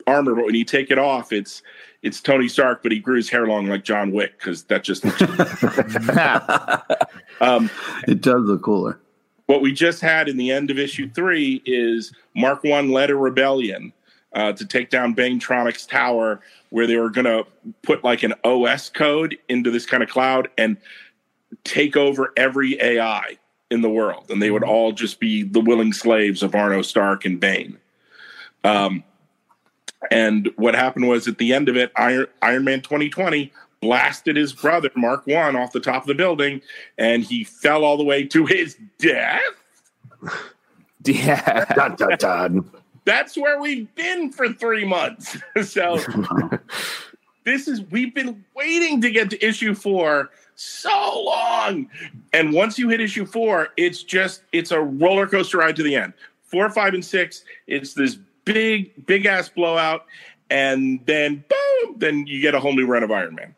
armor, but when you take it off, it's it's Tony Stark, but he grew his hair long like John Wick because that just. [laughs] um, it does look cooler. what we just had in the end of issue three is Mark One led a rebellion uh, to take down Baintronics' tower, where they were going to put like an OS code into this kind of cloud and take over every AI in the world, and they would all just be the willing slaves of Arno Stark and Bain. Um, and what happened was at the end of it, Iron, Iron Man 2020 blasted his brother Mark One off the top of the building, and he fell all the way to his death. [laughs] yeah. Dun, dun, dun. That's where we've been for three months. [laughs] so [laughs] this is we've been waiting to get to issue four so long. And once you hit issue four, it's just it's a roller coaster ride to the end. Four, five, and six, it's this big, big ass blowout, and then boom, then you get a whole new run of Iron Man.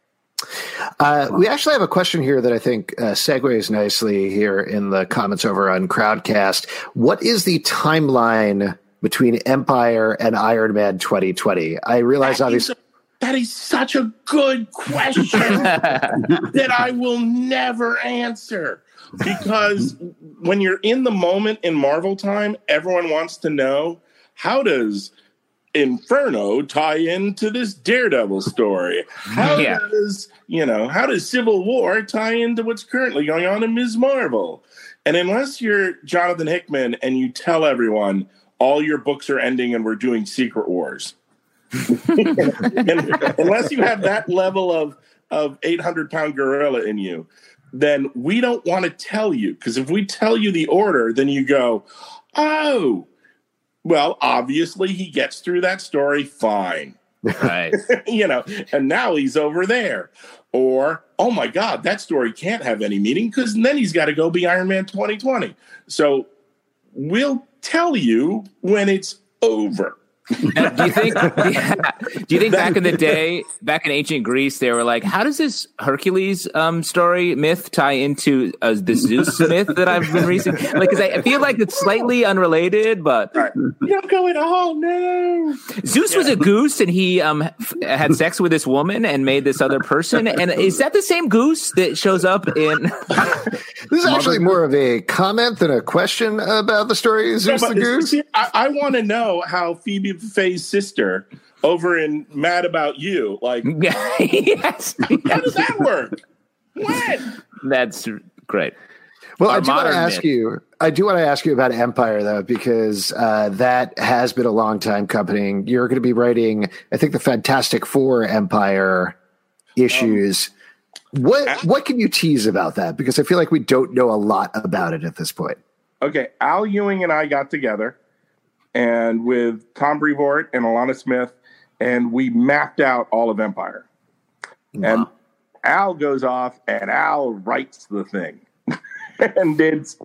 Uh, we actually have a question here that I think uh, segues nicely here in the comments over on Crowdcast. What is the timeline between Empire and Iron Man 2020? I realize, obviously, a- that is such a good question. [laughs] that I will never answer because when you're in the moment in Marvel time, everyone wants to know how does Inferno tie into this Daredevil story? How Yeah. does you know how does Civil War tie into what's currently going on in Ms. Marvel? And unless you're Jonathan Hickman and you tell everyone all your books are ending and we're doing Secret Wars, unless you have that level of of 800 pound gorilla in you then we don't want to tell you because if we tell you the order then you go oh well obviously he gets through that story fine Right. [laughs] you know, and now he's over there. Or, oh my God, that story can't have any meaning because then he's got to go be Iron Man 2020. So we'll tell you when it's over. And do you think? [laughs] do you think back in the day, back in ancient Greece, they were like, "How does this Hercules um, story myth tie into uh, the Zeus [laughs] myth that I've been reading?" Like, because I, I feel like it's slightly unrelated, but You're going, oh no. Zeus was a goose, and he um f- had sex with this woman and made this other person. And is that the same goose that shows up in? [laughs] This is actually more of a comment than a question about the story. Is No, Zeus but the goose? see, I, I want to know how Phoebe Faye's sister over in Mad About You, like, [laughs] yes, how does that work? What? that's great. Well, Our I do want to ask myth. you. I do want to ask you about Empire though, because uh, that has been a long time coming. You're going to be writing, I think, the Fantastic Four Empire issues. what what can you tease about that? Because I feel like we don't know a lot about it at this point. Okay, Al Ewing and I got together, and with Tom Brevoort and Alanna Smith, and we mapped out all of Empire. And Al goes off, and Al writes the thing, [laughs] and it's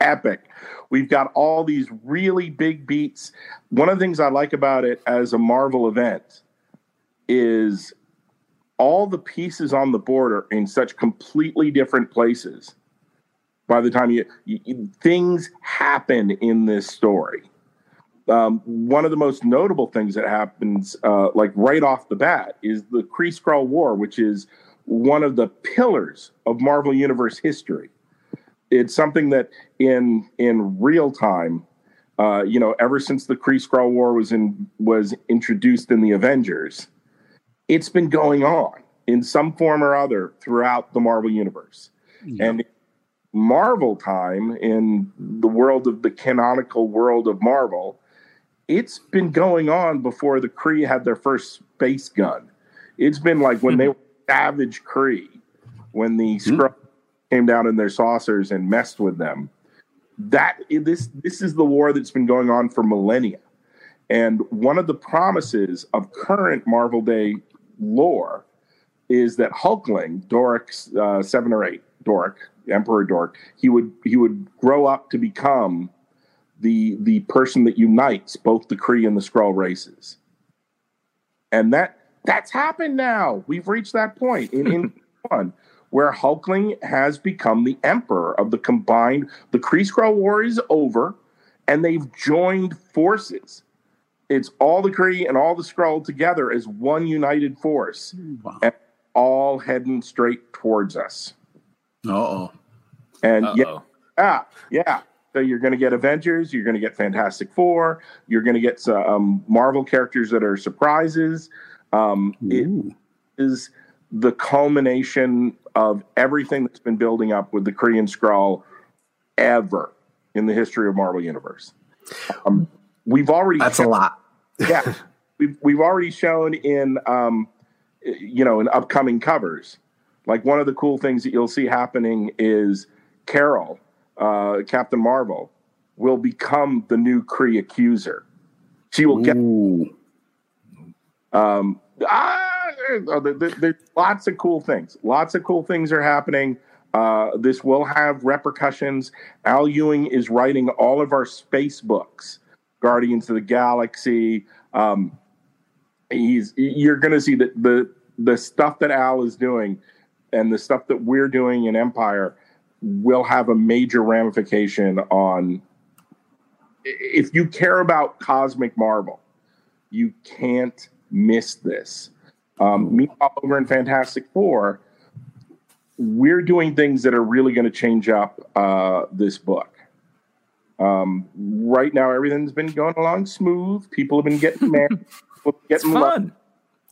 epic. We've got all these really big beats. One of the things I like about it as a Marvel event is all the pieces on the board are in such completely different places by the time you, you, you- things happen in this story um, one of the most notable things that happens uh, like right off the bat is the kree skrull war which is one of the pillars of marvel universe history. It's something that in in real time uh, you know ever since the kree skrull war was in was introduced in the avengers it's been going on in some form or other throughout the marvel universe. And Marvel time in the world of the canonical world of Marvel, it's been going on before the Kree had their first space gun. It's been like when they were Savage Kree, when the Skrull came down in their saucers and messed with them. That this this is the war that's been going on for millennia. And one of the promises of current Marvel Day lore is that Hulkling, Dorrek's uh, seven or eight, Dorrek, Emperor Dorrek, he would he would grow up to become the the person that unites both the Kree and the Skrull races. And that that's happened now. We've reached that point in, in [laughs] one where Hulkling has become the emperor of the combined the Kree Skrull war is over, and they've joined forces. It's all the Kree and all the Skrull together as one united force, Wow. and all heading straight towards us. Uh-oh. And yeah, Uh-oh. yeah, yeah. So you're going to get Avengers, you're going to get Fantastic Four, you're going to get um, Marvel characters that are surprises. Um, it is the culmination of everything that's been building up with the Korean Skrull ever in the history of Marvel Universe. Um, we've already That's a lot. yeah, we've we've already shown in um, you know in upcoming covers. Like one of the cool things that you'll see happening is Carol, uh, Captain Marvel, will become the new Kree accuser. She will get Ooh. um, ah, there- there- there- there's lots of cool things. Lots of cool things are happening. Uh, this will have repercussions. Al Ewing is writing all of our space books, Guardians of the Galaxy. Um, he's you're going to see that the the stuff that Al is doing and the stuff that we're doing in Empire will have a major ramification on. If you care about cosmic Marvel, you can't miss this. Um, meanwhile, over in Fantastic Four, we're doing things that are really going to change up uh, this book. Um, right now, everything's been going along smooth. People have been getting [laughs] married. people have been It's getting love. fun.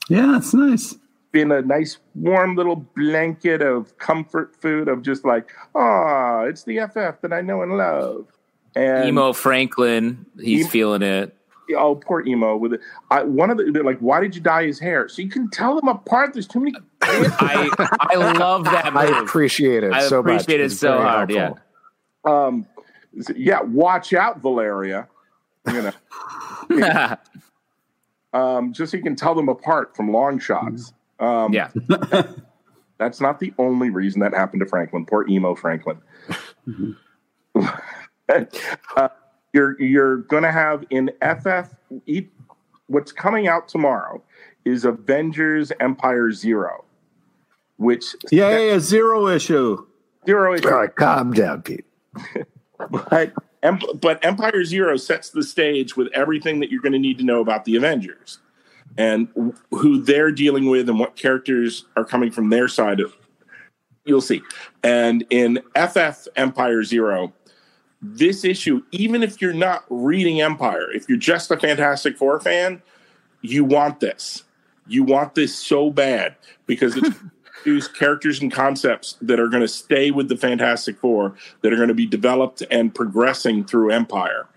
Yeah, it's nice. Been a nice warm little blanket of comfort food of just like, ah, it's the FF that I know and love. And Emo Franklin, he's Emo- feeling it. oh, poor emo with it. I, one of the they're like, why did you dye his hair? So you can tell them apart. There's too many. I I love that I appreciate it I so much. appreciate it It's so very hard, yeah. um, yeah, watch out, Valeria. You know, [laughs] um, just so you can tell them apart from long shots. Um, Yeah. [laughs] That's not the only reason that happened to Franklin. Poor emo Franklin. [laughs] uh, you're you're going to have in FF. What's coming out tomorrow is Avengers Empire Zero, which Yeah, yeah, yeah, zero issue. zero issue. All right, calm down, Pete. [laughs] but but Empire Zero sets the stage with everything that you're going to need to know about the Avengers and who they're dealing with and what characters are coming from their side of. You'll see. And in FF Empire Zero, this issue, even if you're not reading Empire, if you're just a Fantastic Four fan, you want this. You want this so bad because it's [laughs] use characters and concepts that are going to stay with the Fantastic Four, that are going to be developed and progressing through Empire.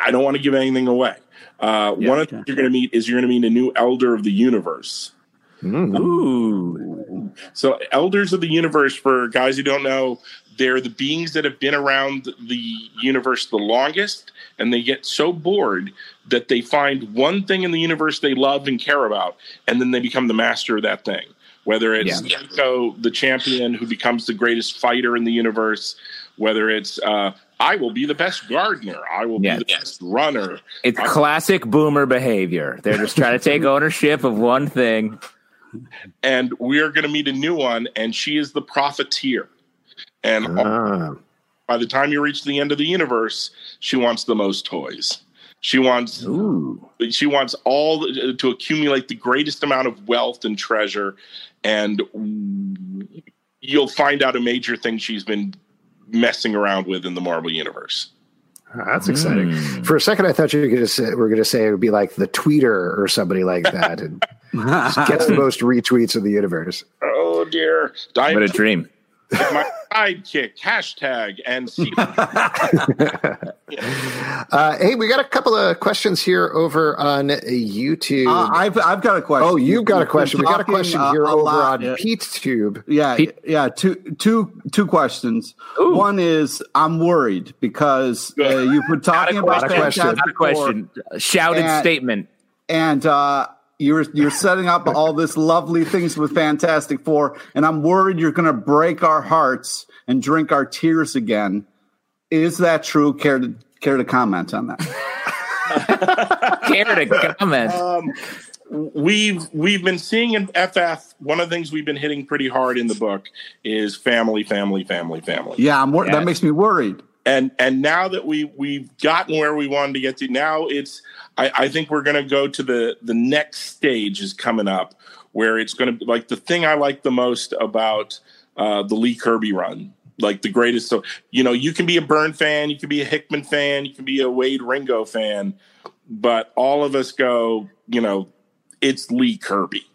I don't want to give anything away. Uh, one of the things you're going to meet is you're going to meet a new Elder of the Universe. Ooh. So, elders of the universe, for guys who don't know, they're the beings that have been around the universe the longest, and they get so bored that they find one thing in the universe they love and care about, and then they become the master of that thing. Whether it's Yeah. Eiko, the champion who becomes the greatest fighter in the universe, whether it's uh, I will be the best gardener, I will Yeah. be the best runner. It's I- classic boomer behavior. They're just trying to [laughs] take ownership of one thing. and we're going to meet a new one, and she is the profiteer. And Ah. by the time you reach the end of the universe, she wants the most toys. She wants Ooh. she wants all to accumulate the greatest amount of wealth and treasure, and you'll find out a major thing she's been messing around with in the Marvel universe. Ah, That's exciting. Hmm. For a second, I thought you were going to say were going to say it would be like the tweeter or somebody like that, and [laughs] gets the most retweets in the universe. Oh dear! I What a dream. My sidekick hashtag and [laughs] see. [laughs] Uh, hey, we got a couple of questions here over on YouTube. Uh, I've I've got a question. oh, you've got a We've been question. We got a talking, question uh, here a over lot. on Yeah. Pete's Tube. Yeah, Pete- yeah. Two, two, two questions. One is I'm worried because uh, you've been talking Not a about question. Fantastic Not a question. Shouted And- statement. and uh, you're you're setting up all this lovely things with Fantastic Four, and I'm worried you're going to break our hearts and drink our tears again. Is that true? Care to care to comment on that? [laughs] Care to comment. Um, we've we've been seeing in FF one of the things we've been hitting pretty hard in the book is family, family, family, family. Yeah, I'm wor- Yes. that makes me worried. And and now that we we've gotten where we wanted to get to now it's i, I think we're going to go to the the next stage is coming up where it's going to be like the thing i like the most about uh the lee kirby run like the greatest so you know you can be a Byrne fan you can be a hickman fan you can be a Waid Wieringo fan but all of us go you know it's lee kirby.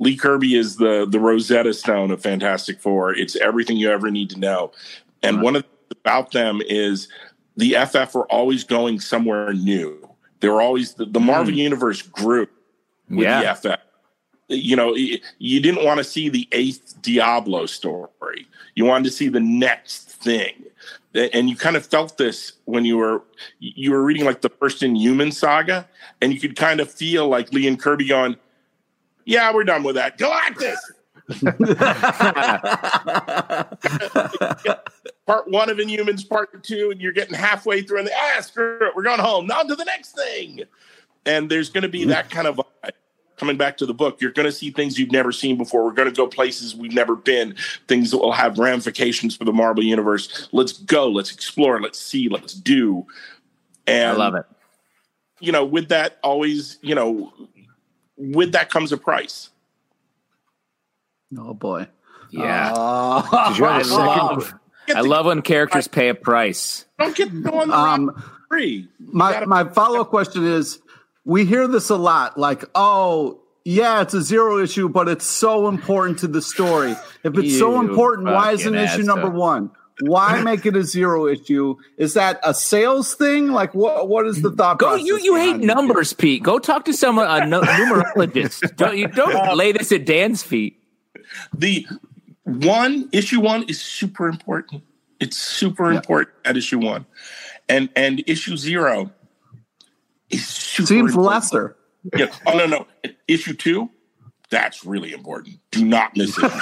Lee kirby is the the rosetta stone of fantastic four. It's everything you ever need to know. And one of the about them is the ff were always going somewhere new. They were always the, the marvel mm. universe grew with Yeah. the ff you know you didn't want to see the eighth diablo story. You wanted to see the next thing. And you kind of felt this when you were you were reading like the first inhuman saga and you could kind of feel like lee and kirby going yeah we're done with that. Galactus [laughs] [laughs] [laughs] part one of inhumans part two and you're getting halfway through and the ah screw it we're going home on to the next thing and there's going to be that kind of vibe coming back to the book you're going to see things you've never seen before we're going to go places we've never been things that will have ramifications for the marvel universe let's go let's explore let's see let's do and I love it. you know with that always you know with that comes a price Oh boy. Yeah. Did you have [laughs] I a second? Love, I love when characters pay a price. don't get to go on the Um, free You My gotta- my follow up question is: We hear this a lot, like, "Oh, yeah, it's a zero issue, but it's so important to the story. If it's so important, why isn't issue asshole. number one? Why [laughs] make it a zero issue? Is that a sales thing? Like, what what is the thought? Go, process you you hate numbers, it? Pete. Go talk to someone a [laughs] numerologist. Don't you don't lay this at Dan's feet. the one issue one is super important. It's super important at issue one, and and issue zero is super Seems important. lesser. Yeah. Oh no, no. Issue two, that's really important. Do not miss it.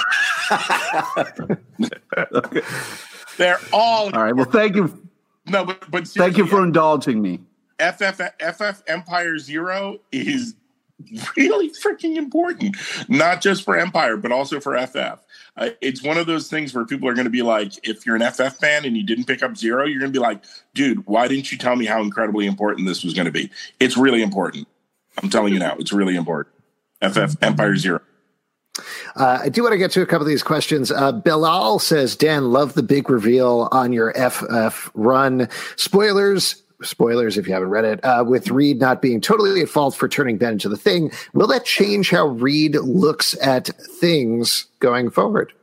okay. [laughs] They're all all right. Well, thank you. No, but but thank you for indulging me. FF FF Empire Zero is [laughs] really freaking important, not just for Empire, but also for FF. Uh, it's one of those things where people are going to be like, if you're an FF fan and you didn't pick up Zero, you're going to be like, dude, why didn't you tell me how incredibly important this was going to be? It's really important. I'm telling you now, it's really important. FF Empire Zero. Uh, I do want to get to a couple of these questions. Uh, Bilal says, Dan, love the big reveal on your FF run. Spoilers, spoilers if you haven't read it, uh, with Reed not being totally at fault for turning Ben into the thing. Will that change how Reed looks at things going forward?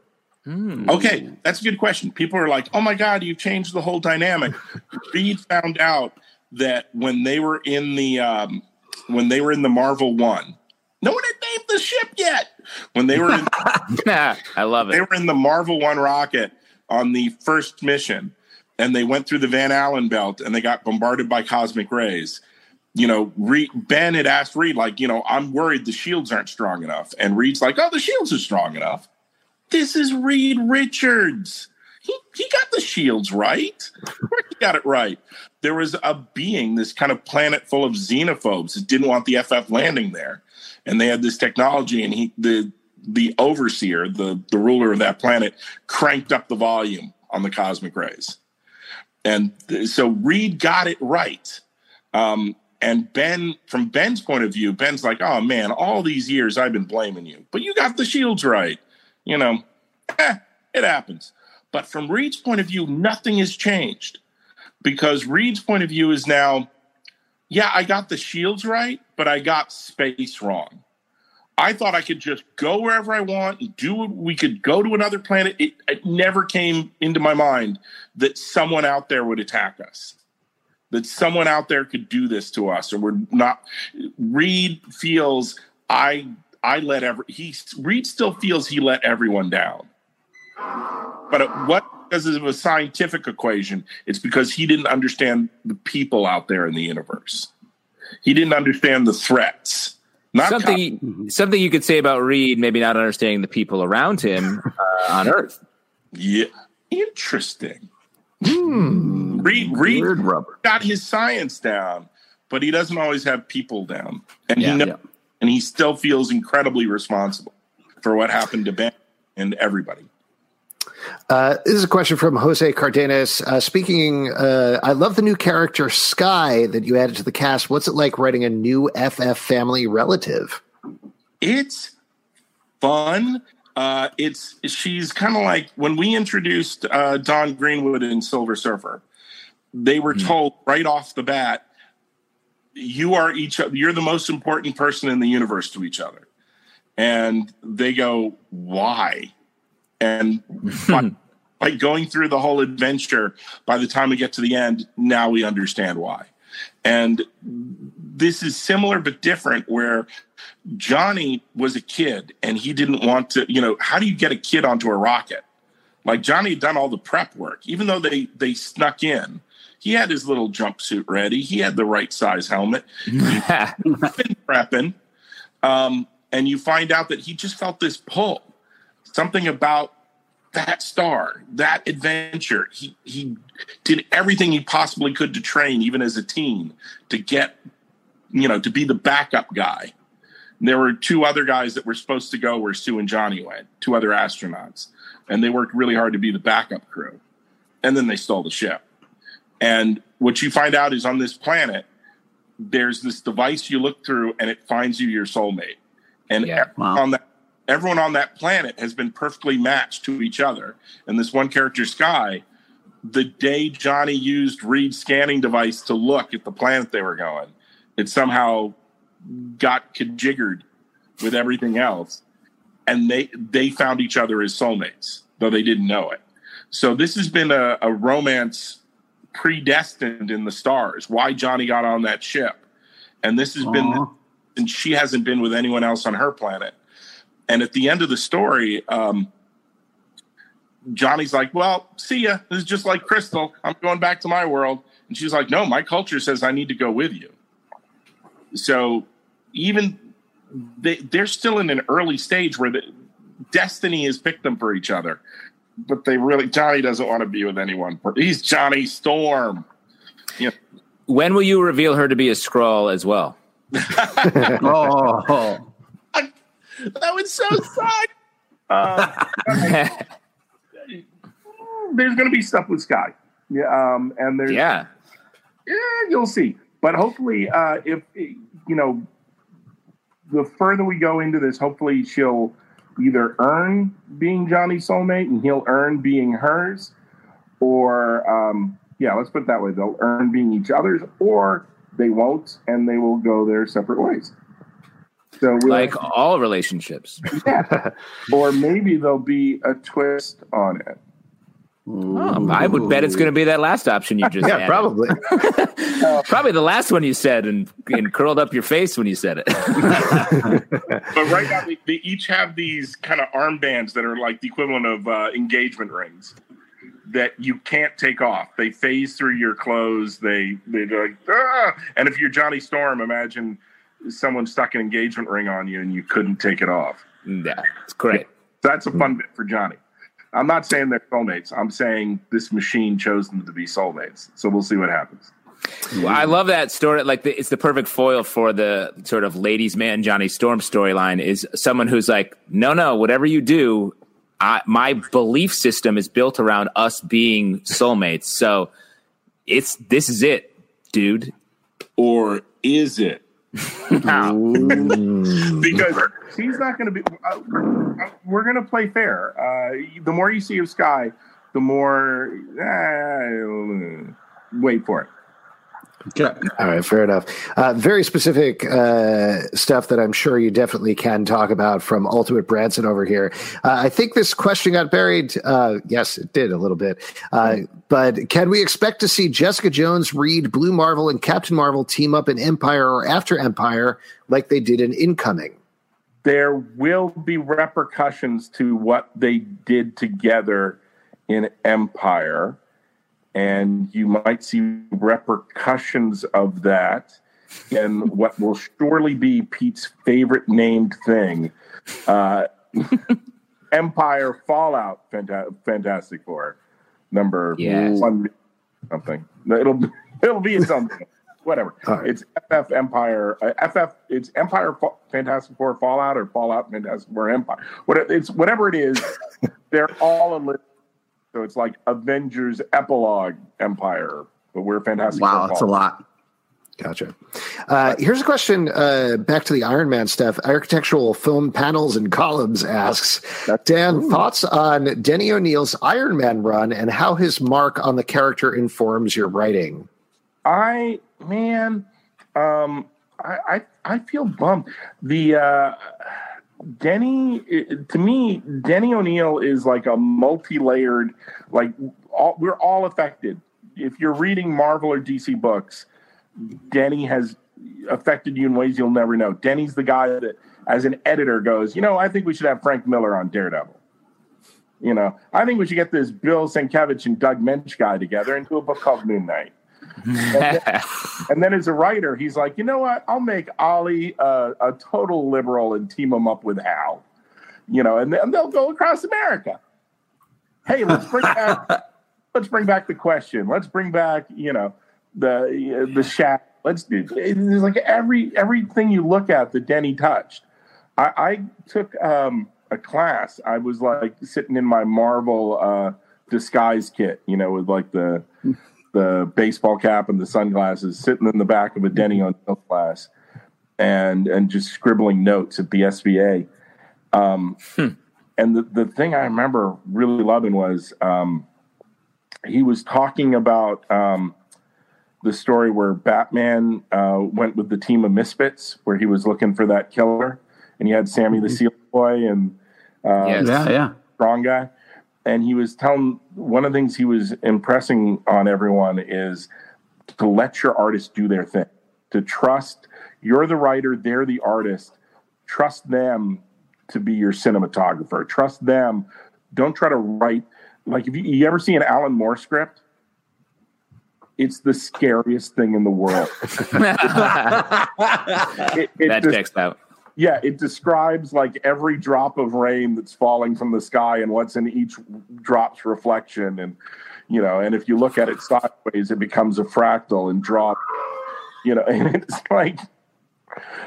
Mm. Okay, that's a good question. People are like, oh my God, you've changed the whole dynamic. [laughs] Reed found out that when they were in the um, when they were in the Marvel one, no one had named the ship yet. When they were in [laughs] I love it. They were in the Marvel one rocket on the first mission and they went through the Van Allen belt and they got bombarded by cosmic rays. You know, Reed, Ben had asked Reed, like, you know, I'm worried the shields aren't strong enough. And Reed's like, oh, the shields are strong enough. This is Reed Richards. He, he got the shields right. he got it right. There was a being, this kind of planet full of xenophobes that didn't want the FF landing there. And they had this technology, and he, the the overseer, the, the ruler of that planet, cranked up the volume on the cosmic rays. And so Reed got it right. Um, and Ben, from Ben's point of view, Ben's like, oh man, all these years I've been blaming you, but you got the shields right. You know, eh, it happens. But from Reed's point of view, nothing has changed because Reed's point of view is now, yeah, I got the shields right, but I got space wrong. I thought I could just go wherever I want and do it. We could go to another planet. It, it, never came into my mind that someone out there would attack us, that someone out there could do this to us, or we're not. Reed feels I I let every he Reed still feels he let everyone down, but what because of a scientific equation? It's because he didn't understand the people out there in the universe. He didn't understand the threats not something something you could say about Reed, maybe not understanding the people around him uh, on Earth. Yeah, interesting. Hmm. Reed Reed got his science down, but he doesn't always have people down, and yeah, he knows, yeah. and he still feels incredibly responsible for what happened to Ben and everybody. Uh, this is a question from Jose Cardenas. Uh, speaking, uh, I love the new character Sky that you added to the cast. What's it like writing a new FF family relative? It's fun. Uh, it's she's kind of like when we introduced uh, Dawn Greenwood in Silver Surfer. They were mm told right off the bat, "You are each. You're the most important person in the universe to each other." And they go, "Why?" And [laughs] by, by going through the whole adventure, by the time we get to the end, now we understand why. And this is similar but different where Johnny was a kid and he didn't want to, you know, how do you get a kid onto a rocket? Like Johnny had done all the prep work, even though they they snuck in. He had his little jumpsuit ready. He had the right size helmet. [laughs] He'd been prepping. Um, and you find out that he just felt this pull something about that star, that adventure. He he did everything he possibly could to train, even as a teen, to get, you know, to be the backup guy. And there were two other guys that were supposed to go where Sue and Johnny went, two other astronauts, and they worked really hard to be the backup crew. And then they stole the ship. And what you find out is on this planet, there's this device you look through, and it finds you your soulmate. And yeah, wow. on that everyone on that planet has been perfectly matched to each other. And this one character, Sky, the day Johnny used Reed's scanning device to look at the planet they were going, it somehow got conjiggered with everything else. And they they found each other as soulmates, though they didn't know it. So this has been a, a romance predestined in the stars. Why Johnny got on that ship, and this has Aww. been, and she hasn't been with anyone else on her planet. And at the end of the story, um, Johnny's like, "Well, see ya. This is just like Crystal. I'm going back to my world." And she's like, "No, my culture says I need to go with you." So even they, they're still in an early stage where the destiny has picked them for each other. But they really Johnny doesn't want to be with anyone. He's Johnny Storm. You know. When will you reveal her to be a Skrull as well? [laughs] oh, that was so sad. Uh, [laughs] there's going to be stuff with Sky. Yeah, um, and there's yeah, yeah, you'll see. But hopefully, uh, if you know, the further we go into this, hopefully she'll either earn being Johnny's soulmate and he'll earn being hers, or um, yeah, let's put it that way. They'll earn being each other's, or they won't, and they will go their separate ways. So like all relationships, yeah. [laughs] or maybe there'll be a twist on it. Oh, I would bet it's going to be that last option you just yeah, added. probably. [laughs] probably the last one you said and, and curled up your face when you said it. [laughs] [laughs] but right now, they, they, each have these kind of armbands that are like the equivalent of uh, engagement rings that you can't take off. They phase through your clothes. They they like, ah! and if you're Johnny Storm, imagine someone stuck an engagement ring on you and you couldn't take it off. Yeah, it's great. That's a fun bit for Johnny. I'm not saying they're soulmates. I'm saying this machine chose them to be soulmates. So we'll see what happens. Well, I love that story. Like the, it's the perfect foil for the sort of ladies' man Johnny Storm storyline. Is someone who's like, no, no, whatever you do, I, my belief system is built around us being soulmates. So it's this is it, dude. Or is it? Because he's not going to be. Uh, we're going to play fair. Uh, the more you see of Sky, the more. Uh, wait for it. Okay. All right, fair enough. Uh, very specific uh, stuff that I'm sure you definitely can talk about from Ultimate Branson over here. Uh, I think this question got buried. Uh, yes, it did a little bit. Uh, but can we expect to see Jessica Jones, Reed, Blue Marvel, and Captain Marvel team up in Empire or after Empire like they did in Incoming? There will be repercussions to what they did together in Empire and you might see repercussions of that in what will surely be Pete's favorite named thing uh, [laughs] Empire Fallout Fanta- Fantastic Four number yes. one something. It'll [laughs] it'll be something. Whatever. Right. It's FF Empire. Uh, FF. It's Empire Fa- Fantastic Four Fallout or Fallout Fantastic Four Empire. What it's whatever it is. [laughs] they're all a list so it's like Avengers Epilogue Empire, but we're fantastic. Wow, that's a lot. Gotcha. Uh, here's a question uh, back to the Iron Man stuff. Architectural Film Panels and Columns asks Dan, ooh. thoughts on Denny O'Neil's Iron Man run and how his mark on the character informs your writing? I, man, um, I, I, I feel bummed. The, uh, Denny, to me, Denny O'Neil is like a multi-layered. Like all, we're all affected. If you're reading Marvel or DC books, Denny has affected you in ways you'll never know. Denny's the guy that, as an editor, goes, you know, I think we should have Frank Miller on Daredevil. You know, I think we should get this Bill Sienkiewicz and Doug Moench guy together into a book called Moon Knight and, then, and, then, as a writer, he's like, you know what? I'll make Ollie a, a total liberal and team him up with Hal. You know, and, and they'll go across America. Hey, let's bring back [laughs] let's bring back the question. Let's bring back you know the the shack. Let's do it's like every everything you look at that Denny touched. I, I took um, a class. I was like sitting in my Marvel uh, disguise kit, you know, with like the the baseball cap and the sunglasses, sitting in the back of a Denny on class, and and just scribbling notes at the SVA. Um, hmm. And the the thing I remember really loving was um, he was talking about um, the story where Batman uh, went with the team of misfits, where he was looking for that killer, and he had Sammy the mm-hmm. Seal Boy and uh, yes. yeah, yeah, strong guy and he was telling one of the things he was impressing on everyone is to let your artist do their thing to trust you're the writer they're the artist trust them to be your cinematographer trust them don't try to write like if you, you ever see an alan moore script it's the scariest thing in the world. [laughs] it, it that just- checks out. Yeah, it describes like every drop of rain that's falling from the sky and what's in each drop's reflection. And, you know, and if you look at it sideways, it becomes a fractal and drop, you know, [laughs] and it's like,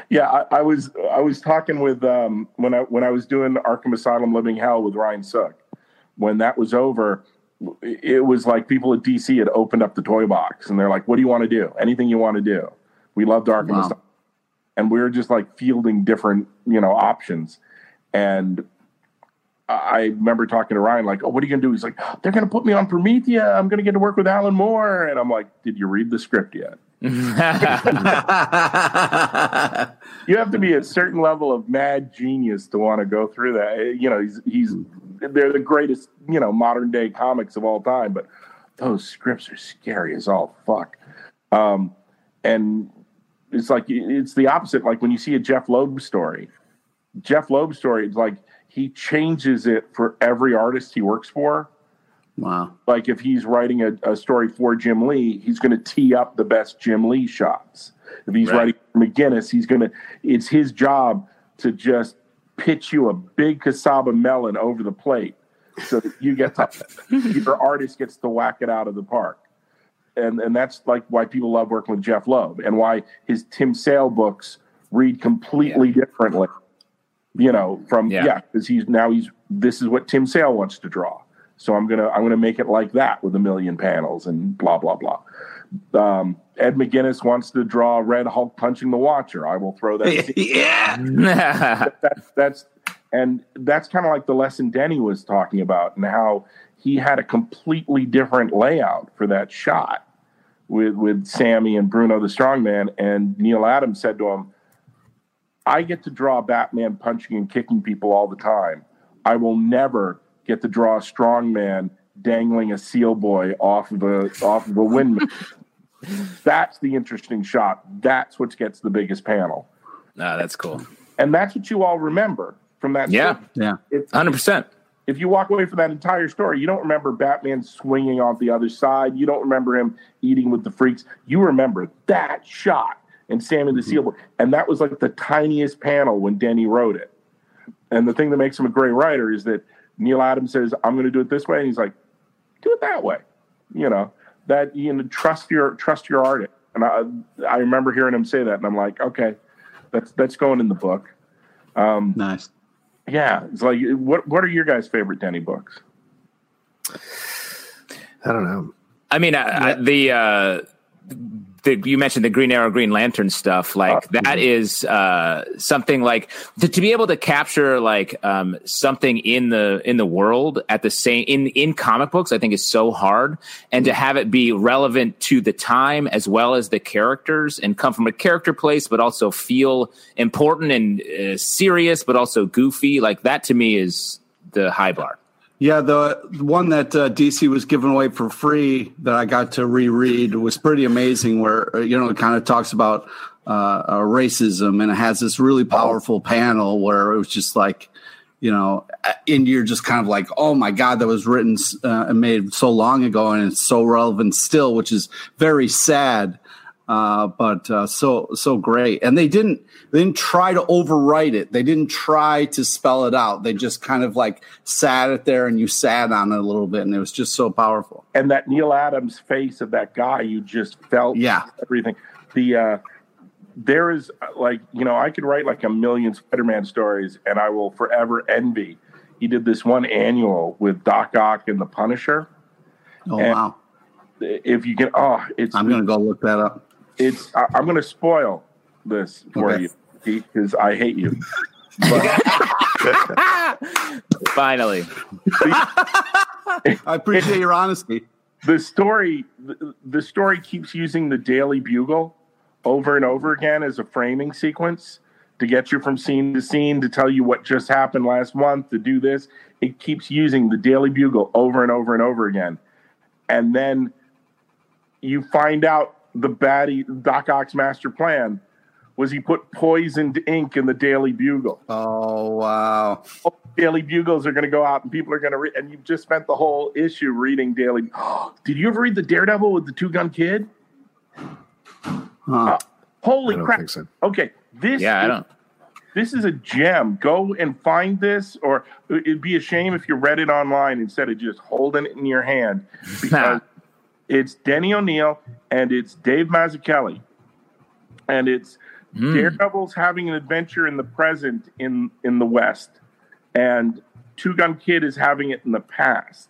yeah, I, I was, I was talking with, um, when I, when I was doing Arkham Asylum Living Hell with Ryan Sook, when that was over, it was like people at DC had opened up the toy box and they're like, what do you want to do? Anything you want to do. We loved Arkham Wow. Asylum and we were just like fielding different you know options. And i remember talking to ryan like oh what are you gonna do? He's like they're gonna put me on promethea. I'm gonna get to work with alan moore. And i'm like did you read the script yet? [laughs] You have to be a certain level of mad genius to want to go through that. You know he's he's they're the greatest you know modern day comics of all time but those scripts are scary as all fuck. Um and it's like it's the opposite. Like when you see a Jeff Loeb story, Jeff Loeb story, it's like he changes it for every artist he works for. wow. Like if he's writing a, a story for Jim Lee, he's going to tee up the best Jim Lee shots. If he's Right. writing for McGuinness, he's going to. It's his job to just pitch you a big cassava melon over the plate, so that you get to [laughs] your artist gets to whack it out of the park and and that's like why people love working with Jeff Loeb and why his Tim Sale books read completely differently. You know, from Yeah. yeah, because he's now he's this is what Tim Sale wants to draw. So I'm gonna I'm gonna make it like that with a million panels and blah blah blah. Um, Ed McGuinness wants to draw Red Hulk punching the Watcher. I will throw that. [laughs] yeah. that's that's and that's kind of like the lesson Denny was talking about and how he had a completely different layout for that shot with with Sammy and Bruno the Strongman and Neal Adams said to him I get to draw Batman punching and kicking people all the time. I will never get to draw a strongman dangling a seal boy off of a off of a windmill. [laughs] That's the interesting shot. That's what gets the biggest panel. no, that's cool. And that's what you all remember from that. Yeah. story. Yeah. If, Hundred percent. If you walk away from that entire story, you don't remember Batman swinging off the other side. You don't remember him eating with the freaks. You remember that shot and Sammy the Seal And that was like the tiniest panel when Denny wrote it. And the thing that makes him a great writer is that Neal Adams says, I'm going to do it this way. And he's like, do it that way. You know, that, you know, trust your, trust your artist. And I, I remember hearing him say that. And I'm like, okay, that's, that's going in the book. Um, Nice. Yeah, it's like what what are your guys' favorite Denny books? I don't know. I mean, I, I, the uh, the you mentioned the Green Arrow, Green Lantern stuff. Like Uh, that is uh, something like to, to be able to capture like um, something in the in the world at the same in in comic books. I think is so hard, and to have it be relevant to the time as well as the characters, and come from a character place, but also feel important and uh, serious, but also goofy. Like that to me is the high bar. Yeah, the one that uh, DC was giving away for free that I got to reread was pretty amazing. Where uh, you know it kind of talks about uh, uh, racism and it has this really powerful panel where it was just like, you know, and you're just kind of like, oh my god, that was written uh, and made so long ago and it's so relevant still, which is very sad. Uh, but uh, so so great, and they didn't they didn't try to overwrite it. They didn't try to spell it out. They just kind of like sat it there, and you sat on it a little bit, and it was just so powerful. And that Neal Adams face of that guy, you just felt Yeah. everything. The uh, there is uh, like you know I could write like a million Spider-Man stories, and I will forever envy. He did this one annual with Doc Ock and the Punisher. Oh And- wow! If you can, oh, it's I'm gonna go look that up. It's. I, I'm going to spoil this for Okay. you because I hate you. [laughs] Finally, I appreciate your honesty. the story the, the story keeps using the daily bugle over and over again as a framing sequence to get you from scene to scene to tell you what just happened last month to do this it keeps using the daily bugle over and over and over again and then you find out the baddie doc ock's master plan was he put poisoned ink in the Daily Bugle. Oh wow! Daily Bugles are going to go out and people are going to read, and you've just spent the whole issue reading Daily. [gasps] Did you ever read the Daredevil with the two gun kid? Huh. Uh, holy crap! so. Okay, this Yeah, I don't. This is a gem. Go and find this, or it'd be a shame if you read it online instead of just holding it in your hand [laughs] because it's Denny O'Neil and it's Dave Mazzucchelli, and it's Hmm. Daredevil's having an adventure in the present in in the West, and Two Gun Kid is having it in the past.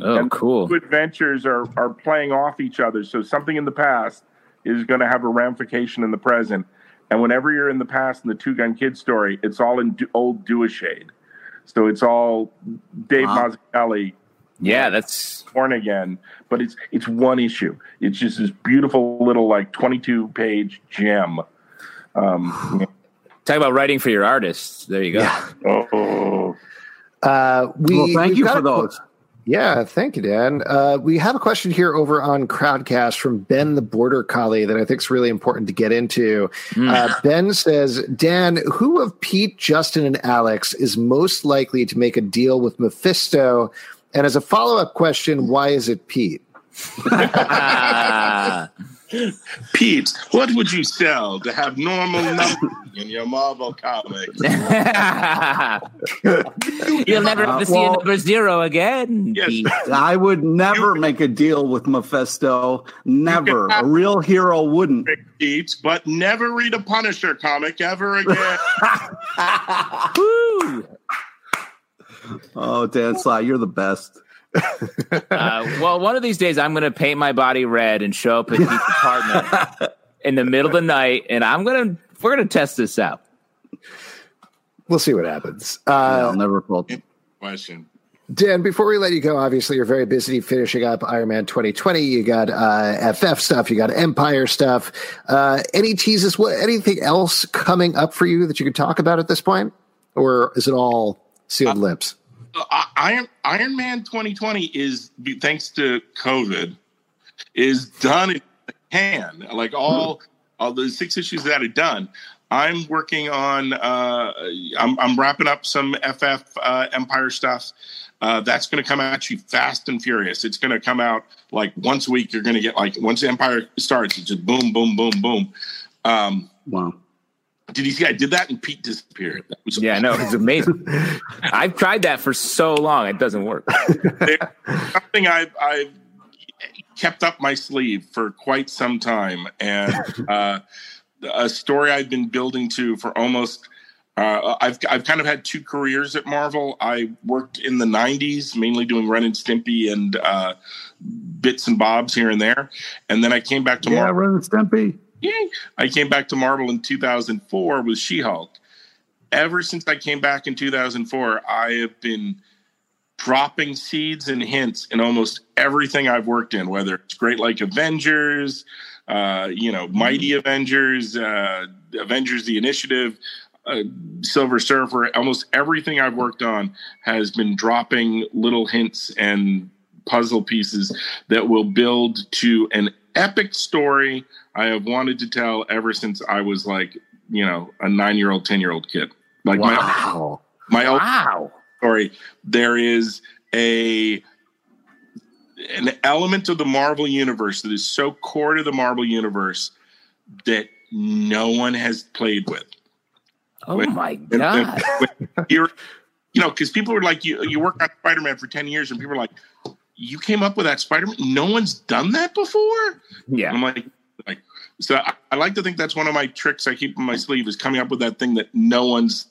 Oh, and cool. Two adventures are are playing off each other. So something in the past is going to have a ramification in the present. And whenever you're in the past in the Two Gun Kid story, it's all in du- old Shade. So it's all Dave Wow. Mazzucchelli Yeah, that's born again, but it's it's one issue. It's just this beautiful little like 22 page gem. Um, talk about writing for your artists. There you go. oh, Uh, we, well, thank you for those. Yeah, thank you, Dan. Uh, we have a question here over on Crowdcast from Ben the Border Collie that I think is really important to get into. Uh, ben says, Dan, who of Pete, Justin, and Alex is most likely to make a deal with Mephisto? And as a follow up question, why is it Pete? [laughs] Pete, what would you sell to have normal numbers in your Marvel comics? [laughs] You'll never have to see well- a number zero again. Yes. Pete. I would never make a deal with Mephisto. Never. A real hero wouldn't. Pete, but never read a Punisher comic ever again. [laughs] Woo! Oh, Dan Slott, you're the best. Uh, well, one of these days, I'm going to paint my body red and show up at Pete's apartment [laughs] in the middle of the night, and I'm going to we're going to test this out. We'll see what happens. I'll Uh, never pull. Question. Dan, before we let you go, obviously you're very busy finishing up Iron Man 2020. You got uh, FF stuff, you got Empire stuff. Uh, any teases? What? Anything else coming up for you that you could talk about at this point, or is it all sealed lips? Uh, Iron Iron Man 2020 is thanks to COVID is done in the can. Like all all the six issues that are done. I'm working on. Uh, I'm, I'm wrapping up some FF uh, Empire stuff. Uh, that's going to come at you fast and furious. It's going to come out like once a week. You're going to get like once Empire starts, it's just boom, boom, boom, boom. Um, Wow. Did you see? I did that and Pete disappeared. That was Yeah, no, it's amazing. I've tried that for so long; it doesn't work. There's something I've, I've kept up my sleeve for quite some time, and [laughs] uh, a story I've been building to for almost. Uh, I've I've kind of had two careers at Marvel. I worked in the '90s, mainly doing Ren and Stimpy and uh, bits and bobs here and there, and then I came back to Marvel. Yeah, Marvel. Ren and Stimpy. Yay. I came back to Marvel in 2004 with She Hulk. Ever since I came back in 2004, I have been dropping seeds and hints in almost everything I've worked in, whether it's Great Lakes Avengers, uh, you know, Mighty Avengers, uh, Avengers the Initiative, uh, Silver Surfer. Almost everything I've worked on has been dropping little hints and puzzle pieces that will build to an epic story I have wanted to tell ever since I was like, you know, a nine year old, 10 year old kid. Like Wow. my, my old Wow. story, there is a an element of the Marvel universe that is so core to the Marvel universe that no one has played with. Oh When- my god! [laughs] and when you're, you know, because people were like, you you work on Spider Man for ten years, and people are like, you came up with that Spider Man. No one's done that before. Yeah. I'm like, like, so I, I like to think that's one of my tricks I keep in my sleeve is coming up with that thing that no one's,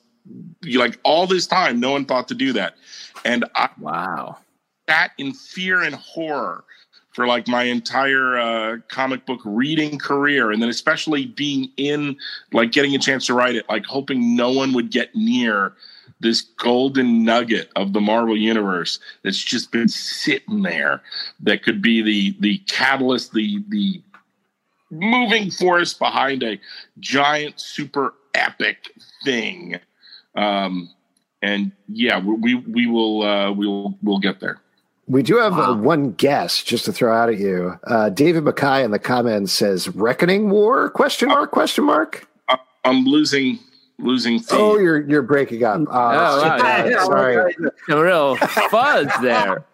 you like all this time, no one thought to do that, and I Wow. That in fear and horror for like my entire uh, comic book reading career, and then especially being in, like, getting a chance to write it, like hoping no one would get near this golden nugget of the Marvel universe that's just been sitting there that could be the the catalyst, the the moving force behind a giant, super epic thing. Um, and yeah, we we, we will uh, we will we'll get there. We do have uh, one guess just to throw out at you. Uh, David Mackay in the comments says "Reckoning War?" Question mark? Question mark? I'm losing losing feed. Oh, you're you're breaking up. Uh, Oh, wow, yeah. sorry. [laughs] A real fuzz there.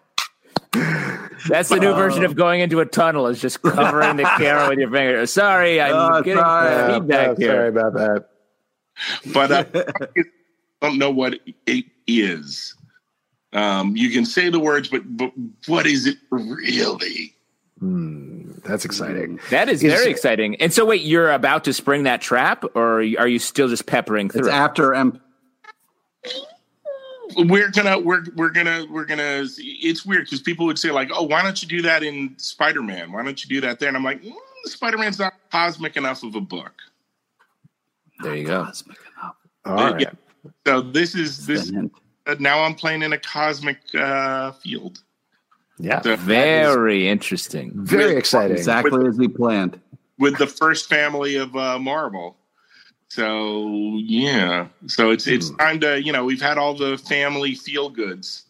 That's the new version of going into a tunnel. Is just covering the [laughs] camera with your finger. Sorry, I'm Oh, getting sorry. Yeah, feedback yeah, Sorry about that. but uh, [laughs] I don't know what it is. Um, you can say the words, but but what is it really? Hmm, that's exciting. That is Is- very exciting. And so, wait, you're about to spring that trap, or are you still just peppering It's through? after M. We're gonna we're we're gonna we're gonna. It's weird because people would say like, "Oh, why don't you do that in Spider Man? Why don't you do that there?" And I'm like, mm, Spider Man's not cosmic enough of a book. there you go. All Uh, right. yeah. So this is this. Uh, now I'm playing in a cosmic uh, field. Yeah. So Very interesting. Very exciting. Exactly as we planned. with the first family of uh, Marvel. So yeah, so it's it's time to you know we've had all the family feel goods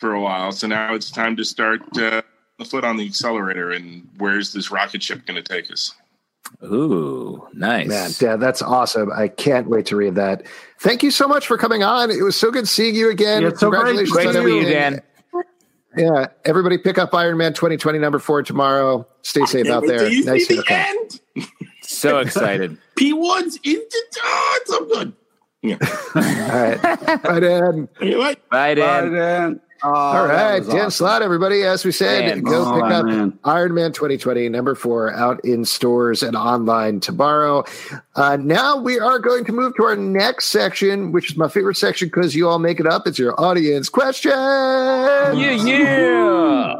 for a while, so now it's time to start uh, the foot on the accelerator. And where's this rocket ship going to take us? Ooh, nice. Man, Dad, that's awesome. I can't wait to read that. Thank you so much for coming on. It was so good seeing you again. Yeah, it's so great- Congratulations Great on to meet you, everything. Dan. Yeah, everybody pick up Iron Man 2020 number four tomorrow. Stay safe out there. Do you Nice see to the end? [laughs] So excited. [laughs] P one's into oh, it's so good. Yeah. [laughs] All right. Bye, Dan. Anyway, Bye, Bye, Dan. Dan. Oh, All that right. was Dan awesome. Slott, everybody. As we said, Dan. go Oh, pick up man. Iron Man 2020 number four out in stores and online tomorrow. Uh, now we are going to move to our next section, which is my favorite section because you all make it up. It's your audience question. Yeah, yeah.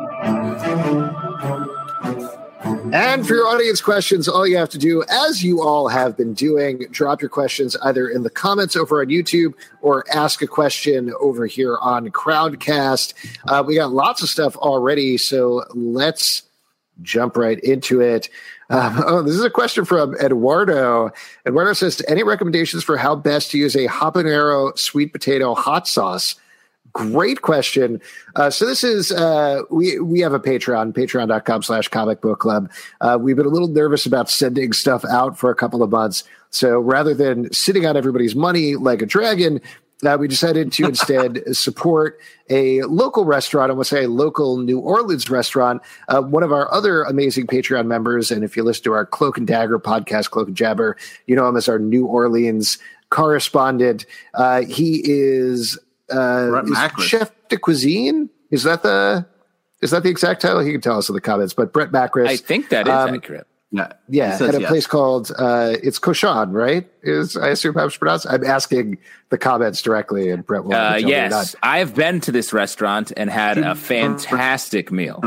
And for your audience questions, all you have to do, as you all have been doing, drop your questions either in the comments over on YouTube or ask a question over here on Crowdcast. Uh, we got lots of stuff already, so let's jump right into it. Um, oh, this is a question from Eduardo. Eduardo says, any recommendations for how best to use a habanero sweet potato hot sauce? Great question. Uh, so this is uh, we we have a Patreon, patreon.com slash comic book club. Uh, we've been a little nervous about sending stuff out for a couple of months. So rather than sitting on everybody's money like a dragon, uh, we decided to [laughs] instead support a local restaurant. I want to say a local New Orleans restaurant. Uh, one of our other amazing Patreon members, and if you listen to our Cloak and Dagger podcast, Cloak and Jabber, you know him as our New Orleans correspondent. Uh, he is uh, Brett is chef de cuisine. Is that the is that the exact title? He can tell us in the comments. But Brett Macris, I think that is Um, accurate. Yeah, yeah, at a yes. place called uh, it's Cochon, right? Is I assume how it's pronounced. I'm asking the comments directly, and Brett will Uh, tell me yes, not. I've been to this restaurant and had a fantastic meal.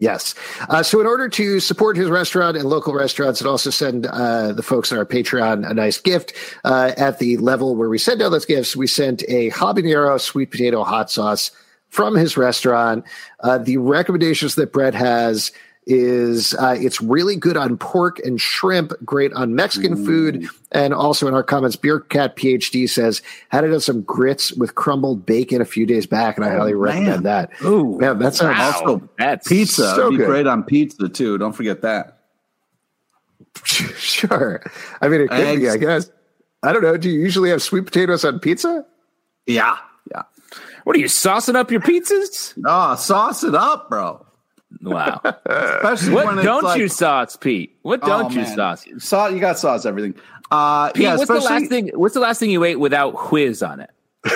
Yes. Uh, so, in order to support his restaurant and local restaurants, and also send uh, the folks on our Patreon a nice gift uh, at the level where we send out those gifts, we sent a habanero sweet potato hot sauce from his restaurant. Uh, the recommendations that Brett has is uh, it's really good on pork and shrimp, great on Mexican food, and also in our comments, Beer Cat PhD says had it on some grits with crumbled bacon a few days back, and I highly recommend that. Ooh, Man, that sounds wow. Also, That's Pizza So would be good. great on pizza too. Don't forget that. [laughs] Sure. I mean, it could be, I guess. I don't know. Do you usually have sweet potatoes on pizza? Yeah, yeah. What are you saucing up your pizzas? Oh, sauce it up, bro. Wow. Especially when what don't like, you sauce, Pete? What don't Oh, you man. sauce? Sauce, you got sauce everything. Uh, Pete, yeah, what's the last thing? What's the last thing you ate without whiz on it? [laughs]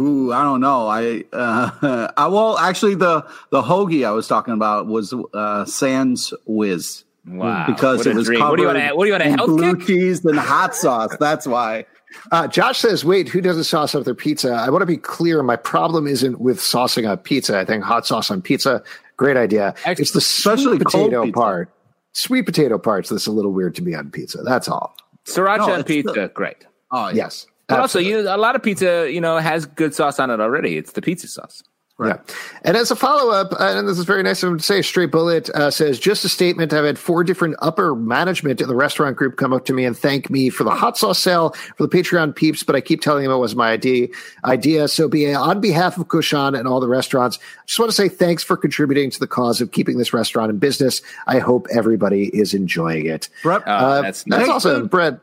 Ooh, I don't know. I uh, I [laughs] well, actually, the the hoagie I was talking about was uh, Sans Whiz. Wow, because it was dream. covered What do you want to? What do you want? A in health blue kick? cheese and hot sauce. That's why. Uh, Josh says, wait, who doesn't sauce up their pizza? I want to be clear. My problem isn't with saucing up pizza. I think hot sauce on pizza, great idea. Actually, it's the especially sweet cold potato pizza. part. Sweet potato parts that's a little weird to me on pizza. That's all. Sriracha No, on it's pizza, the- great. Oh, yeah. Yes. But also, you a lot of pizza, you know, has good sauce on it already. It's the pizza sauce. Yeah. And as a follow up, uh, and this is very nice of him to say, Straight Bullet uh, says, just a statement. I've had four different upper management in the restaurant group come up to me and thank me for the hot sauce sale, for the Patreon peeps, but I keep telling them it was my idea. idea. So, be on behalf of Cochon and all the restaurants, I just want to say thanks for contributing to the cause of keeping this restaurant in business. I hope everybody is enjoying it. Brett, Uh, that's, that's that's nice. also, Brett.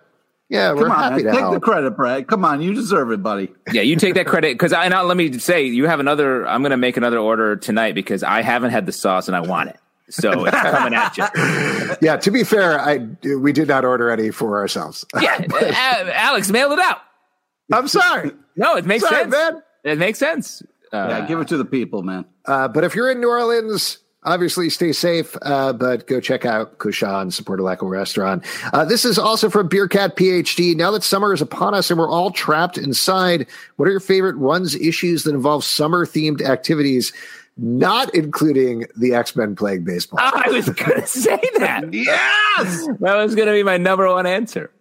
Yeah, we're Come on, happy to take help. the credit, Brad. Come on, you deserve it, buddy. Yeah, you take that credit because I now let me say you have another. I'm going to make another order tonight because I haven't had the sauce and I want it. So it's [laughs] coming at you. yeah, to be fair, I we did not order any for ourselves. Yeah, [laughs] uh, Alex, mail it out. I'm sorry. No, it makes Sorry, sense. man. It makes sense. Uh, yeah, give it to the people, man. Uh, but if you're in New Orleans, obviously stay safe. Uh, but go check out Cochon, support a local restaurant. Uh, this is also from Beer Cat PhD. Now that summer is upon us and we're all trapped inside, what are your favorite runs issues that involve summer themed activities? Not including the X Men playing baseball. I was going [laughs] to say that. Yes. That was going to be my number one answer.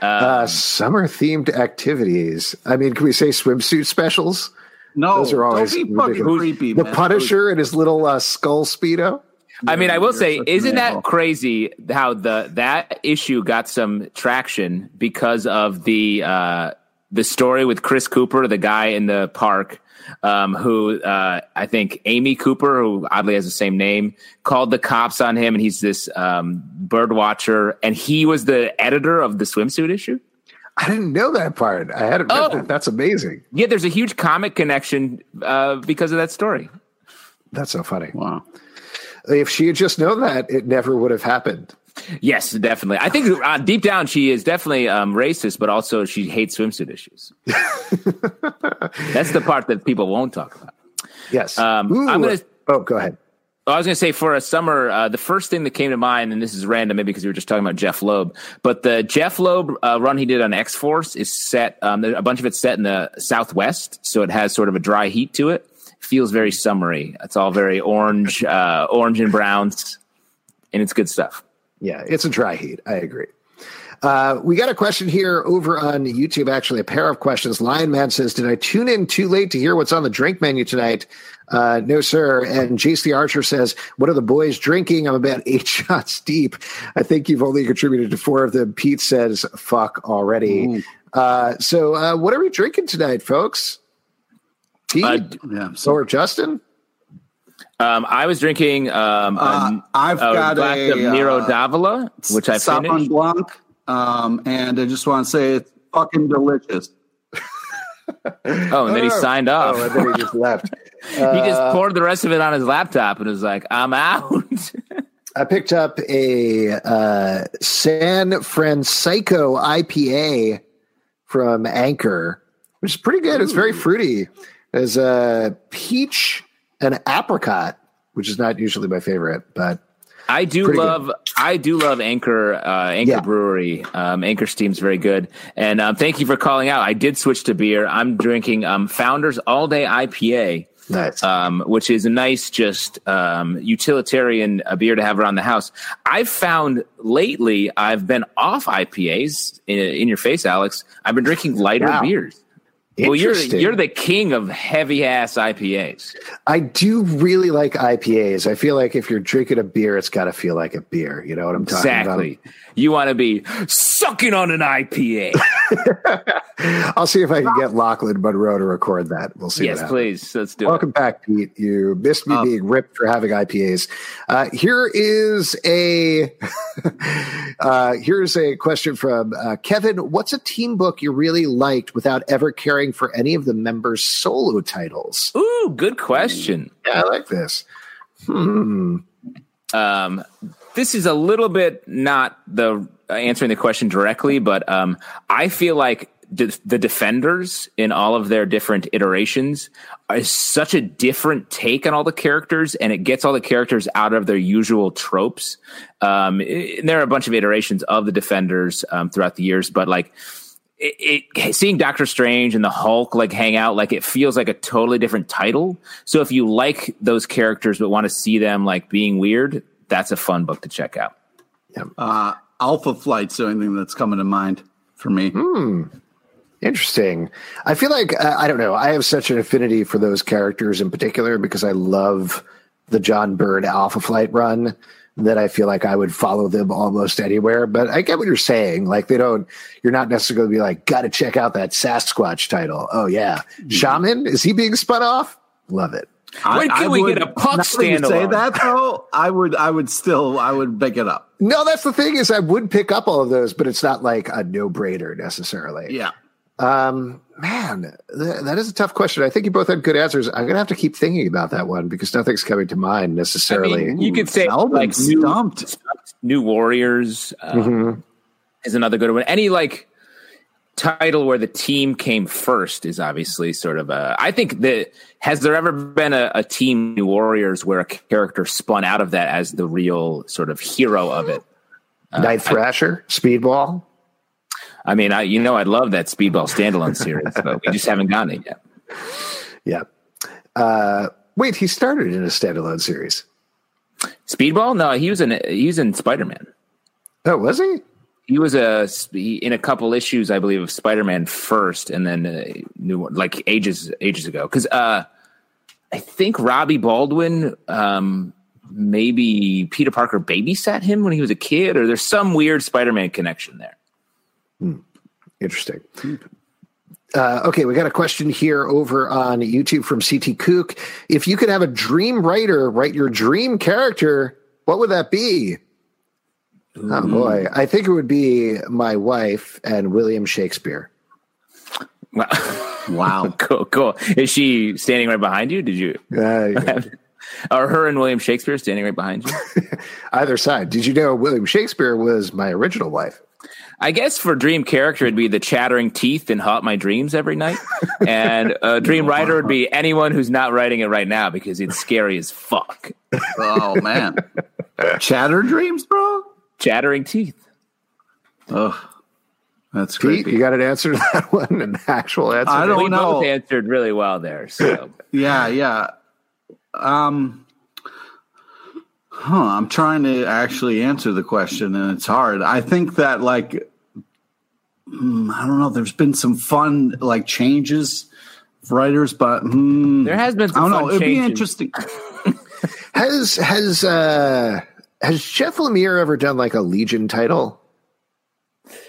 Uh, summer themed activities. I mean, can we say swimsuit specials? No, Those are always don't be fucking ridiculous. creepy, The man. Punisher and his little uh, skull speedo. I mean, I will say, isn't that crazy how the that issue got some traction because of the uh, the story with Chris Cooper, the guy in the park, um, who uh, I think Amy Cooper, who oddly has the same name, called the cops on him, and he's this um, bird watcher, and he was the editor of the swimsuit issue. I didn't know that part. I hadn't read Oh. that. That's amazing. Yeah, there's a huge comic connection uh, because of that story. That's so funny. Wow. If she had just known that, it never would have happened. Yes, definitely. I think uh, deep down she is definitely um, racist, but also she hates swimsuit issues. [laughs] That's the part that people won't talk about. Yes. Um, Ooh. I'm gonna- Oh, go ahead. I was going to say for a summer, uh, the first thing that came to mind, and this is random, maybe because we were just talking about Jeff Loeb, but the Jeff Loeb uh, run he did on X Force is set. Um, a bunch of it's set in the Southwest, so it has sort of a dry heat to it. Feels very summery. It's all very orange, uh, orange and browns, and it's good stuff. Yeah, it's a dry heat. I agree. Uh, we got a question here over on YouTube, actually, a pair of questions. Lion Man says, Did I tune in too late to hear what's on the drink menu tonight? Uh, no, sir. And JC Archer says, What are the boys drinking? I'm about [laughs] eight shots deep. I think you've only contributed to four of them. Pete says, Fuck already. Uh, so, uh, what are we drinking tonight, folks? Pete Uh, Yeah. So or Justin? Um, I was drinking um, Uh, a, I've a got glass a, of Nero uh, d'Avola, which I Sauvignon finished. Blanc, um, and I just want to say it's fucking delicious. Oh, and then he [laughs] signed off. Oh, and then he just left. [laughs] he just poured the rest of it on his laptop and was like, "I'm out." I picked up a uh, San Francisco IPA from Anchor, which is pretty good. It's very fruity. There's a peach and apricot, which is not usually my favorite, but I do Pretty good. love, I do love Anchor, uh, Anchor Yeah. Brewery. Um, Anchor Steam's very good, and um, thank you for calling out. I did switch to beer. I'm drinking um, Founders All Day IPA. nice. um, which is a nice, just um, utilitarian uh, beer to have around the house. I've found lately I've been off IPAs in, in your face, Alex. I've been drinking lighter Wow. beers. Well, you're you're the king of heavy ass IPAs. I do really like IPAs. I feel like if you're drinking a beer, it's got to feel like a beer. You know what I'm talking about? Exactly. You want to be sucking on an IPA. [laughs] I'll see if I can get Lachlan Monroe to record that. We'll see. yes, please. Let's do it. Welcome back, Pete. You missed me being ripped for having IPAs. Uh, here is a [laughs] uh, here's a question from uh, Kevin. What's a team book you really liked without ever caring for any of the members' solo titles? it. Ooh, good question. Yeah, I like this. Hmm. um, this is a little bit not the uh, answering the question directly, but um, I feel like the defenders in all of their different iterations are such a different take on all the characters, and it gets all the characters out of their usual tropes. Um, i- there are a bunch of iterations of the defenders um, throughout the years, but like it, it seeing Doctor Strange and the Hulk like hang out, like it feels like a totally different title. So if you like those characters but want to see them like being weird, that's a fun book to check out. Uh, Alpha Flight's the only thing that's coming to mind for me. Hmm. Interesting. I feel like uh, I don't know. I have such an affinity for those characters in particular because I love the John Byrne Alpha Flight run that I feel like I would follow them almost anywhere. But I get what you're saying. Like they don't. You're not necessarily going to be like, got to check out that Sasquatch title. Oh yeah, Mm-hmm. Shaman is he being spun off? Love it. When can we get a puck now that you Say that though, I would, I would still, I would pick it up. No, that's the thing is I would pick up all of those, but it's not like a no brainer necessarily. Yeah. Um, man, th- that is a tough question. I think you both had good answers. I'm gonna have to keep thinking about that one because nothing's coming to mind I necessarily. mean, you could say Melvin like new, stumped. new Warriors um, Mhm. is another good one. Any like title where the team came first is obviously sort of a. I think that has there ever been a, a team New Warriors where a character spun out of that as the real sort of hero of it? Night Thrasher, Speedball. I mean, I you know I'd love that Speedball standalone series, but we just haven't gotten it yet. Yeah. Uh, wait, he started in a standalone series. Speedball? No, he was in he was in Spider Man. Oh, was he? He was a he- in a couple issues, I believe, of Spider Man first, and then new one like ages ages ago. Because uh, I think Robbie Baldwin, um, maybe Peter Parker babysat him when he was a kid, or there's some weird Spider Man connection there. Interesting. Uh, okay, we got a question here over on YouTube from CT Kook. If you could have a dream writer write your dream character, what would that be? Oh boy, I think it would be my wife and William Shakespeare. Wow, [laughs] Wow. cool, cool. Is she standing right behind you? Did you, Uh, or [laughs] her and William Shakespeare standing right behind you? [laughs] either side. Did you know William Shakespeare was my original wife? I guess for dream character, it'd be the chattering teeth and haunt my dreams every night. And a dream writer would be anyone who's not writing it right now because it's scary as fuck. Oh man. Chatter dreams, bro. Chattering teeth. Oh, that's Pete, creepy. you got an answer to that [laughs] one? An actual answer? I don't we know. both answered really well there. So Yeah, yeah. Um, huh. I'm trying to actually answer the question, and it's hard. I think that like, hmm, I don't know. There's been some fun like changes, of writers, but hmm, there has been I don't know. It'd be interesting. [laughs] Has has uh has Jeff Lemire ever done like a Legion title?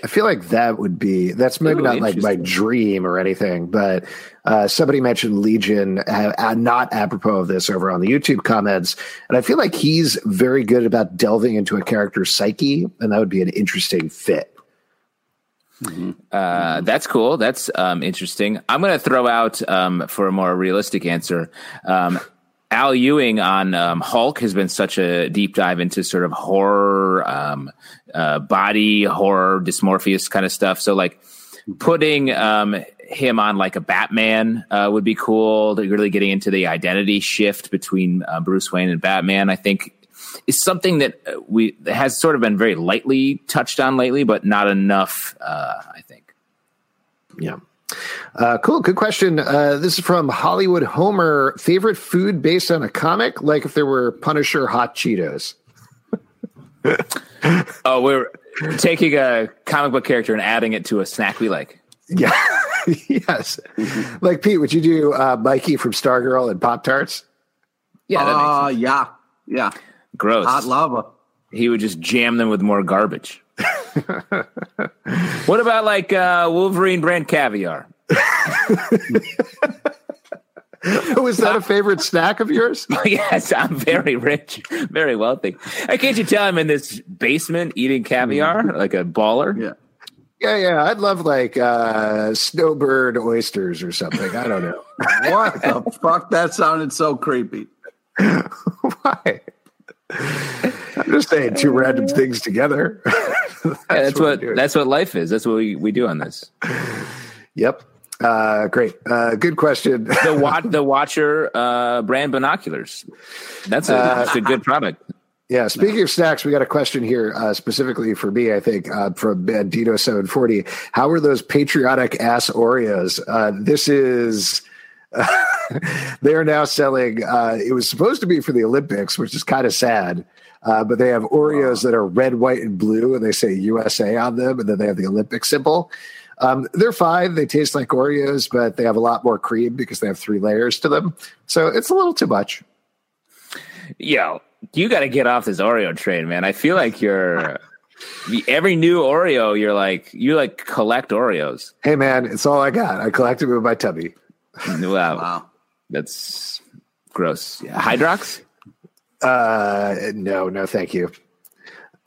I feel like that would be that's maybe Ooh, not like my dream or anything, but uh, somebody mentioned Legion, uh, uh, not apropos of this, over on the YouTube comments, and I feel like he's very good about delving into a character's psyche, and that would be an interesting fit. Uh, that's cool. That's um, interesting. I'm going to throw out um, for a more realistic answer. Um, Al Ewing on um, Hulk has been such a deep dive into sort of horror, um, uh, body horror, dysmorphia kind of stuff. So, like putting um, him on like a Batman uh, would be cool. Really getting into the identity shift between uh, Bruce Wayne and Batman. I think is something that uh, we has sort of been very lightly touched on lately, but not enough. Uh, I think. Yeah. Uh, cool. Good question. Uh, this is from Hollywood Homer. Favorite food based on a comic? Like if there were Punisher hot Cheetos. [laughs] Oh, we're taking a comic book character and adding it to a snack we like. [laughs] Yeah. yes. Like Pete, would you do uh, Mikey from Stargirl and Pop Tarts? Yeah, that makes Uh, yeah, yeah. gross. Hot lava. He would just jam them with more garbage. [laughs] what about like uh, Wolverine brand caviar? [laughs] Was that a favorite snack of yours? [laughs] yes, I'm very rich, very wealthy. Uh, can't you tell I'm in this basement eating caviar like a baller? Yeah. Yeah, yeah. I'd love like uh, snowbird oysters or something. I don't know. What the fuck? That sounded so creepy. Why? I'm just saying two random things together. [laughs] that's, Yeah, that's we're what that's what life is. That's what we, we do on this. Yep. Uh, great. Uh, good question. The [laughs] watch the Watcher uh, brand binoculars. That's a, that's a good product. Yeah, speaking of snacks, we got a question here uh, specifically for me, I think, uh, from Dino740. How are those patriotic ass Oreos? Uh, this is. [laughs] they are now selling. Uh, it was supposed to be for the Olympics, which is kind of sad. Uh, but they have Oreos that are red, white, and blue, and they say USA on them, and then they have the Olympic symbol. Um, they're fine. They taste like Oreos, but they have a lot more cream because they have three layers to them. So it's a little too much. Yo, you got to get off this Oreo train, man. I feel like you're every new Oreo. You're like you like collect Oreos. Hey, man, it's all I got. I collect them in my tummy. [laughs] Wow, Wow. that's gross. Yeah. Hydrox. Uh, no, no, thank you.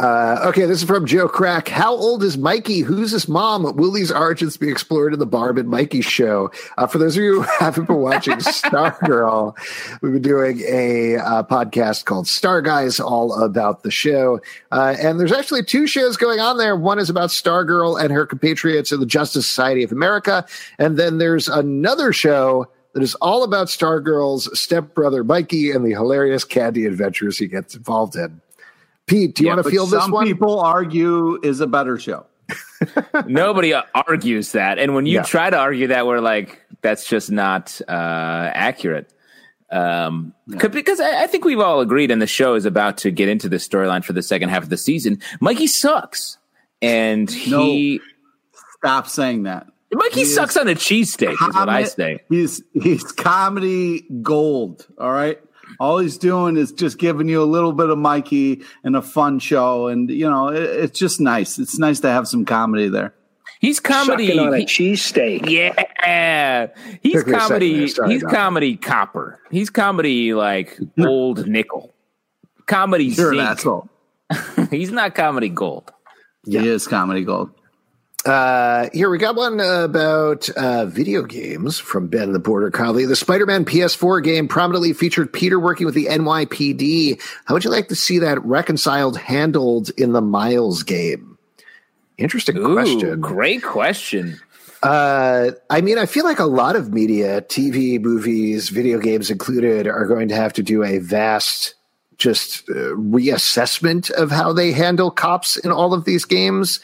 Uh, okay, this is from Joe Crack. How old is Mikey? Who's his mom? Will these origins be explored in the Barb and Mikey show? Uh, for those of you who [laughs] haven't been watching [laughs] Stargirl, we've been doing a uh, podcast called Star Guys, all about the show. Uh, and there's actually two shows going on there. One is about Stargirl and her compatriots in the Justice Society of America, and then there's another show that is all about Stargirl's stepbrother Mikey and the hilarious candy adventures he gets involved in. Pete, do you Yeah, want to feel this some one? people argue is a better show. [laughs] Nobody uh, argues that, and when you Yeah. try to argue that, we're like, that's just not uh, accurate. Um, 'cause- because I, I think we've all agreed, and the show is about to get into the storyline for the second half of the season. Mikey sucks, and he Stop saying that. Mikey He sucks on a cheesesteak, is what I say. He's he's comedy gold. All right. All he's doing is just giving you a little bit of Mikey and a fun show, and you know it, it's just nice. It's nice to have some comedy there. He's comedy. Sucking on a he- cheesesteak. Yeah, he's Took second comedy. Sorry He's about that. comedy copper. He's comedy like old [laughs] nickel. Comedy You're an zinc. asshole. [laughs] he's not comedy gold. He is comedy gold. Uh, here we got one about uh, video games from Ben the Border Collie. The Spider-Man PS4 game prominently featured Peter working with the NYPD. How would you like to see that reconciled, handled in the Miles game? Interesting Ooh, question. great question. Uh, I mean, I feel like a lot of media, TV, movies, video games included, are going to have to do a vast just uh, reassessment of how they handle cops in all of these games.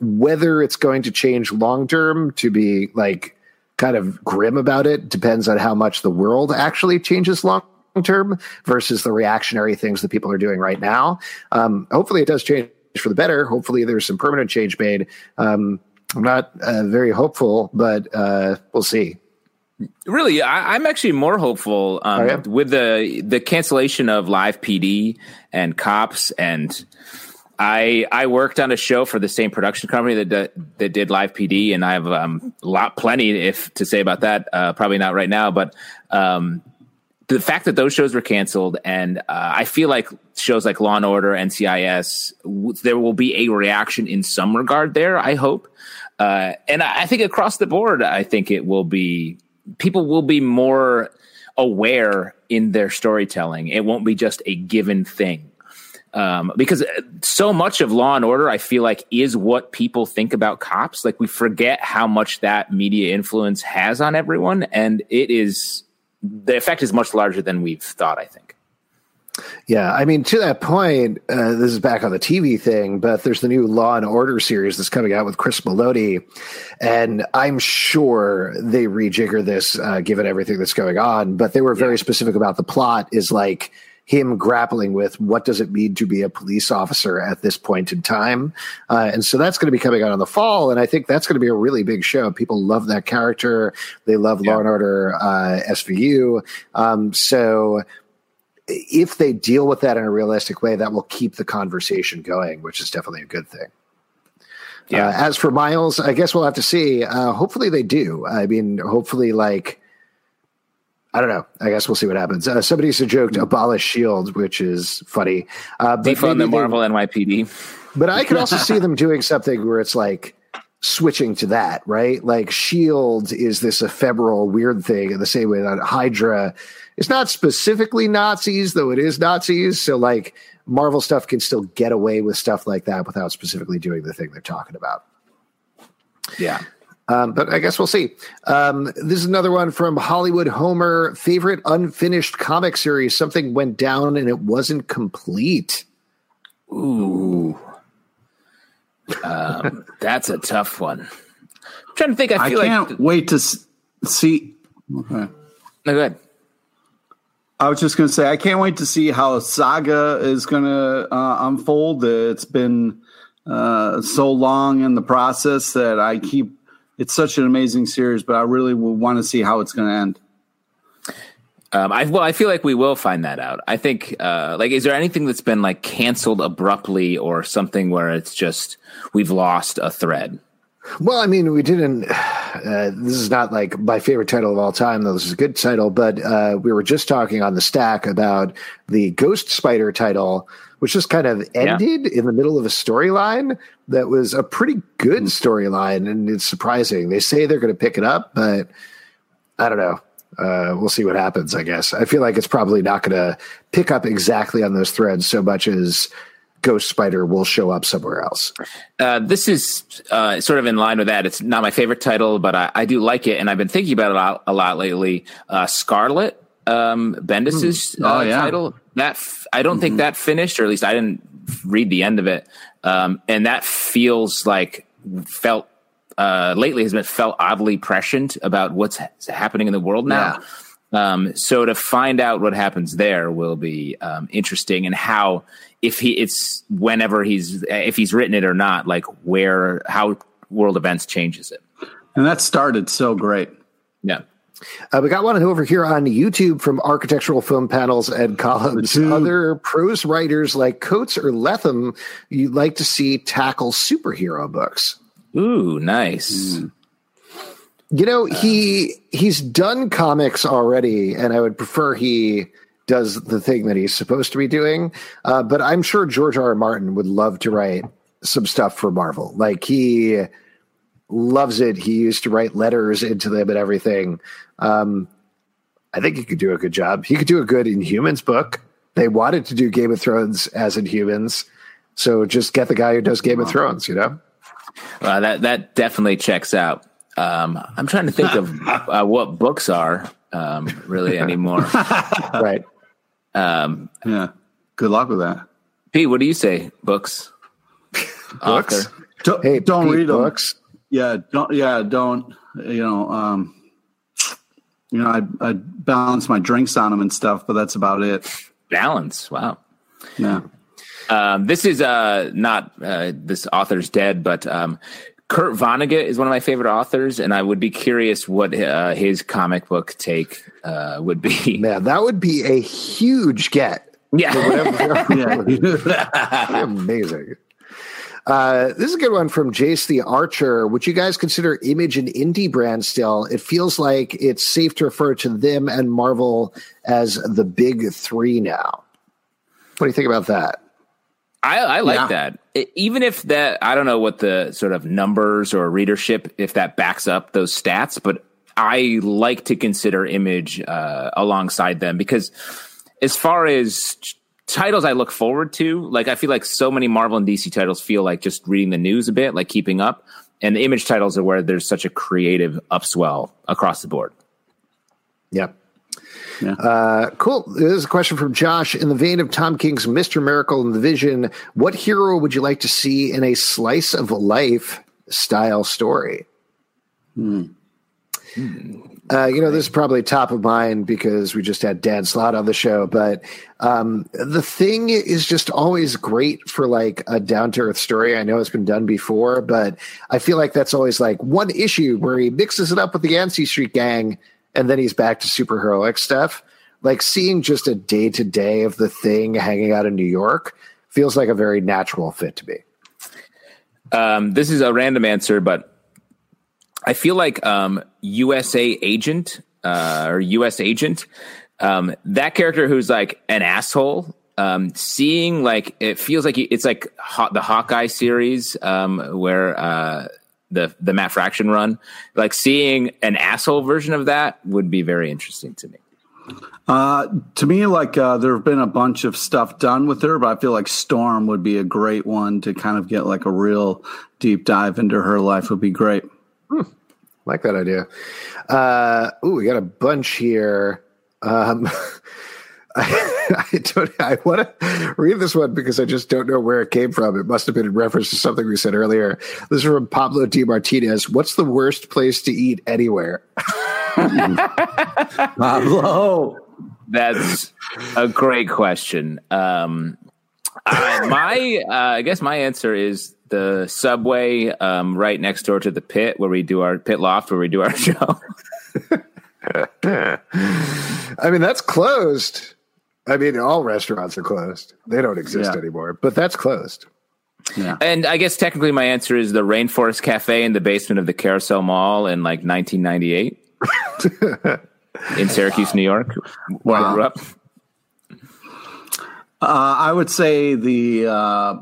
Whether it's going to change long term to be like kind of grim about it depends on how much the world actually changes long term versus the reactionary things that people are doing right now. Um, hopefully, it does change for the better. Hopefully, there's some permanent change made. Um, I'm not uh, very hopeful, but uh, we'll see. Really, I, I'm actually more hopeful um, Oh, yeah? with the the cancellation of live PD and cops and. I I worked on a show for the same production company that that, did live PD, and I have um, a lot, plenty if to say about that. Uh, probably not right now, but um, the fact that those shows were canceled, and uh, I feel like shows like Law and Order, NCIS, w- there will be a reaction in some regard there. I hope, uh, and I, I think across the board, I think it will be people will be more aware in their storytelling. It won't be just a given thing. Um, because so much of Law and Order, I feel like, is what people think about cops. Like we forget how much that media influence has on everyone, and it is the effect is much larger than we've thought. I think. Yeah, I mean, to that point, uh, this is back on the TV thing, but there's the new Law and Order series that's coming out with Chris Meloni, and I'm sure they rejigger this uh, given everything that's going on. But they were very specific about the plot is like him grappling with what does it mean to be a police officer at this point in time, uh, and so that's going to be coming out in the fall, and I think that's going to be a really big show. People love that character; they love Law and Order uh, SVU, um, so if they deal with that in a realistic way, that will keep the conversation going, which is definitely a good thing. Yeah. Uh, as for Miles, I guess we'll have to see. Uh, hopefully they do. I mean, hopefully, like, I don't know. I guess we'll see what happens. Uh, somebody suggested abolish Shield, which is funny. Uh, Defund the they- Marvel NYPD. but I could also see [laughs] them doing something where it's like switching to that, right? Like Shield is this ephemeral, weird thing in the same way that Hydra is not specifically Nazis, though it is Nazis. So like Marvel stuff can still get away with stuff like that without specifically doing the thing they're talking about. Yeah. Um, but I guess we'll see. Um, this is another one from Hollywood Homer. Favorite unfinished comic series. Something went down and it wasn't complete. Ooh. Um, [laughs] that's a tough one. I'm trying to think. I I feel can't like. wait to s- see. Okay. No, go ahead. I was just going to say, I can't wait to see how Saga is going to uh, unfold. It's been uh, so long in the process that I keep it's such an amazing series, but I really want to see how it's going to end. Um, I well, I feel like we will find that out. I think, uh, like, is there anything that's been like canceled abruptly or something where it's just we've lost a thread? Well, I mean, we didn't. [sighs] Uh, this is not like my favorite title of all time, though. This is a good title, but uh, we were just talking on the stack about the Ghost Spider title, which just kind of ended yeah. in the middle of a storyline that was a pretty good storyline, and it's surprising. They say they're going to pick it up, but I don't know. Uh, we'll see what happens. I guess I feel like it's probably not going to pick up exactly on those threads so much as Ghost Spider will show up somewhere else. Uh, this is uh, sort of in line with that. It's not my favorite title, but I, I do like it, and I've been thinking about it a lot, a lot lately. Uh, Scarlet, um, Bendis's mm. oh, yeah. title. That f- I don't mm-hmm. think that finished, or at least I didn't read the end of it. Um, and that feels like felt uh, lately has been felt oddly prescient about what's happening in the world now. Yeah. Um, so to find out what happens there will be um, interesting, and how if he it's whenever he's if he's written it or not, like where how world events changes it. And that started so great. Yeah. Uh, we got one over here on YouTube from Architectural Film Panels and Columns. Other prose writers like Coates or Lethem you'd like to see tackle superhero books. Ooh, nice. Mm. You know, he he's done comics already, and I would prefer he does the thing that he's supposed to be doing. Uh, but I'm sure George R. R. Martin would love to write some stuff for Marvel. Like he loves it. He used to write letters into them and everything. Um, I think he could do a good job. He could do a good Inhumans book. They wanted to do Game of Thrones as Inhumans, so just get the guy who does Game of Thrones. You know, uh, that that definitely checks out. Um, I'm trying to think of [laughs] uh, what books are um, really anymore. [laughs] right. Um, yeah. Good luck with that. Pete, what do you say? Books. books. Don't, hey, don't Pete, read them. books. Yeah. Don't. Yeah. Don't. You know. Um, you know, I I balance my drinks on them and stuff, but that's about it. Balance. Wow. Yeah. Um, this is uh, not uh, this author's dead, but um, Kurt Vonnegut is one of my favorite authors, and I would be curious what uh, his comic book take uh, would be. [laughs] Man, that would be a huge get. Yeah, [laughs] yeah. [laughs] amazing. Uh, this is a good one from Jace the Archer. Would you guys consider Image an indie brand still? It feels like it's safe to refer to them and Marvel as the big three now. What do you think about that? I, I like yeah. that. It, even if that, I don't know what the sort of numbers or readership, if that backs up those stats, but I like to consider Image uh, alongside them because as far as titles I look forward to, like I feel like so many Marvel and DC titles feel like just reading the news a bit, like keeping up. And the Image titles are where there's such a creative upswell across the board. Yep. Yeah. Uh, cool. This is a question from Josh. In the vein of Tom King's Mr. Miracle and the Vision, what hero would you like to see in a slice of life style story? Hmm. Uh, you know, this is probably top of mind because we just had Dan Slott on the show, but um, the thing is just always great for like a down to earth story. I know it's been done before, but I feel like that's always like one issue where he mixes it up with the Yancey Street Gang and then he's back to superheroic stuff. Like seeing just a day to day of the thing hanging out in New York feels like a very natural fit to me. Um, this is a random answer, but I feel like um, USA Agent uh, or US Agent, um, that character who's like an asshole. Um, seeing like it feels like it's like the Hawkeye series um, where uh, the the Matt Fraction run. Like seeing an asshole version of that would be very interesting to me. Uh, to me, like uh, there have been a bunch of stuff done with her, but I feel like Storm would be a great one to kind of get like a real deep dive into her life. Would be great. Hmm. Like that idea. Uh, ooh, we got a bunch here. Um, [laughs] I, I don't. I want to read this one because I just don't know where it came from. It must have been in reference to something we said earlier. This is from Pablo D. Martinez. What's the worst place to eat anywhere? [laughs] Pablo, that's a great question. Um, I, my, uh, I guess my answer is the subway um, right next door to the pit where we do our pit loft where we do our [laughs] show. [laughs] I mean, that's closed. I mean, all restaurants are closed. They don't exist Yeah. anymore, but that's closed. Yeah. and I guess technically my answer is the Rainforest Cafe in the basement of the Carousel Mall in like 1998 [laughs] in Syracuse, New York, where I grew up. Uh, I would say the uh,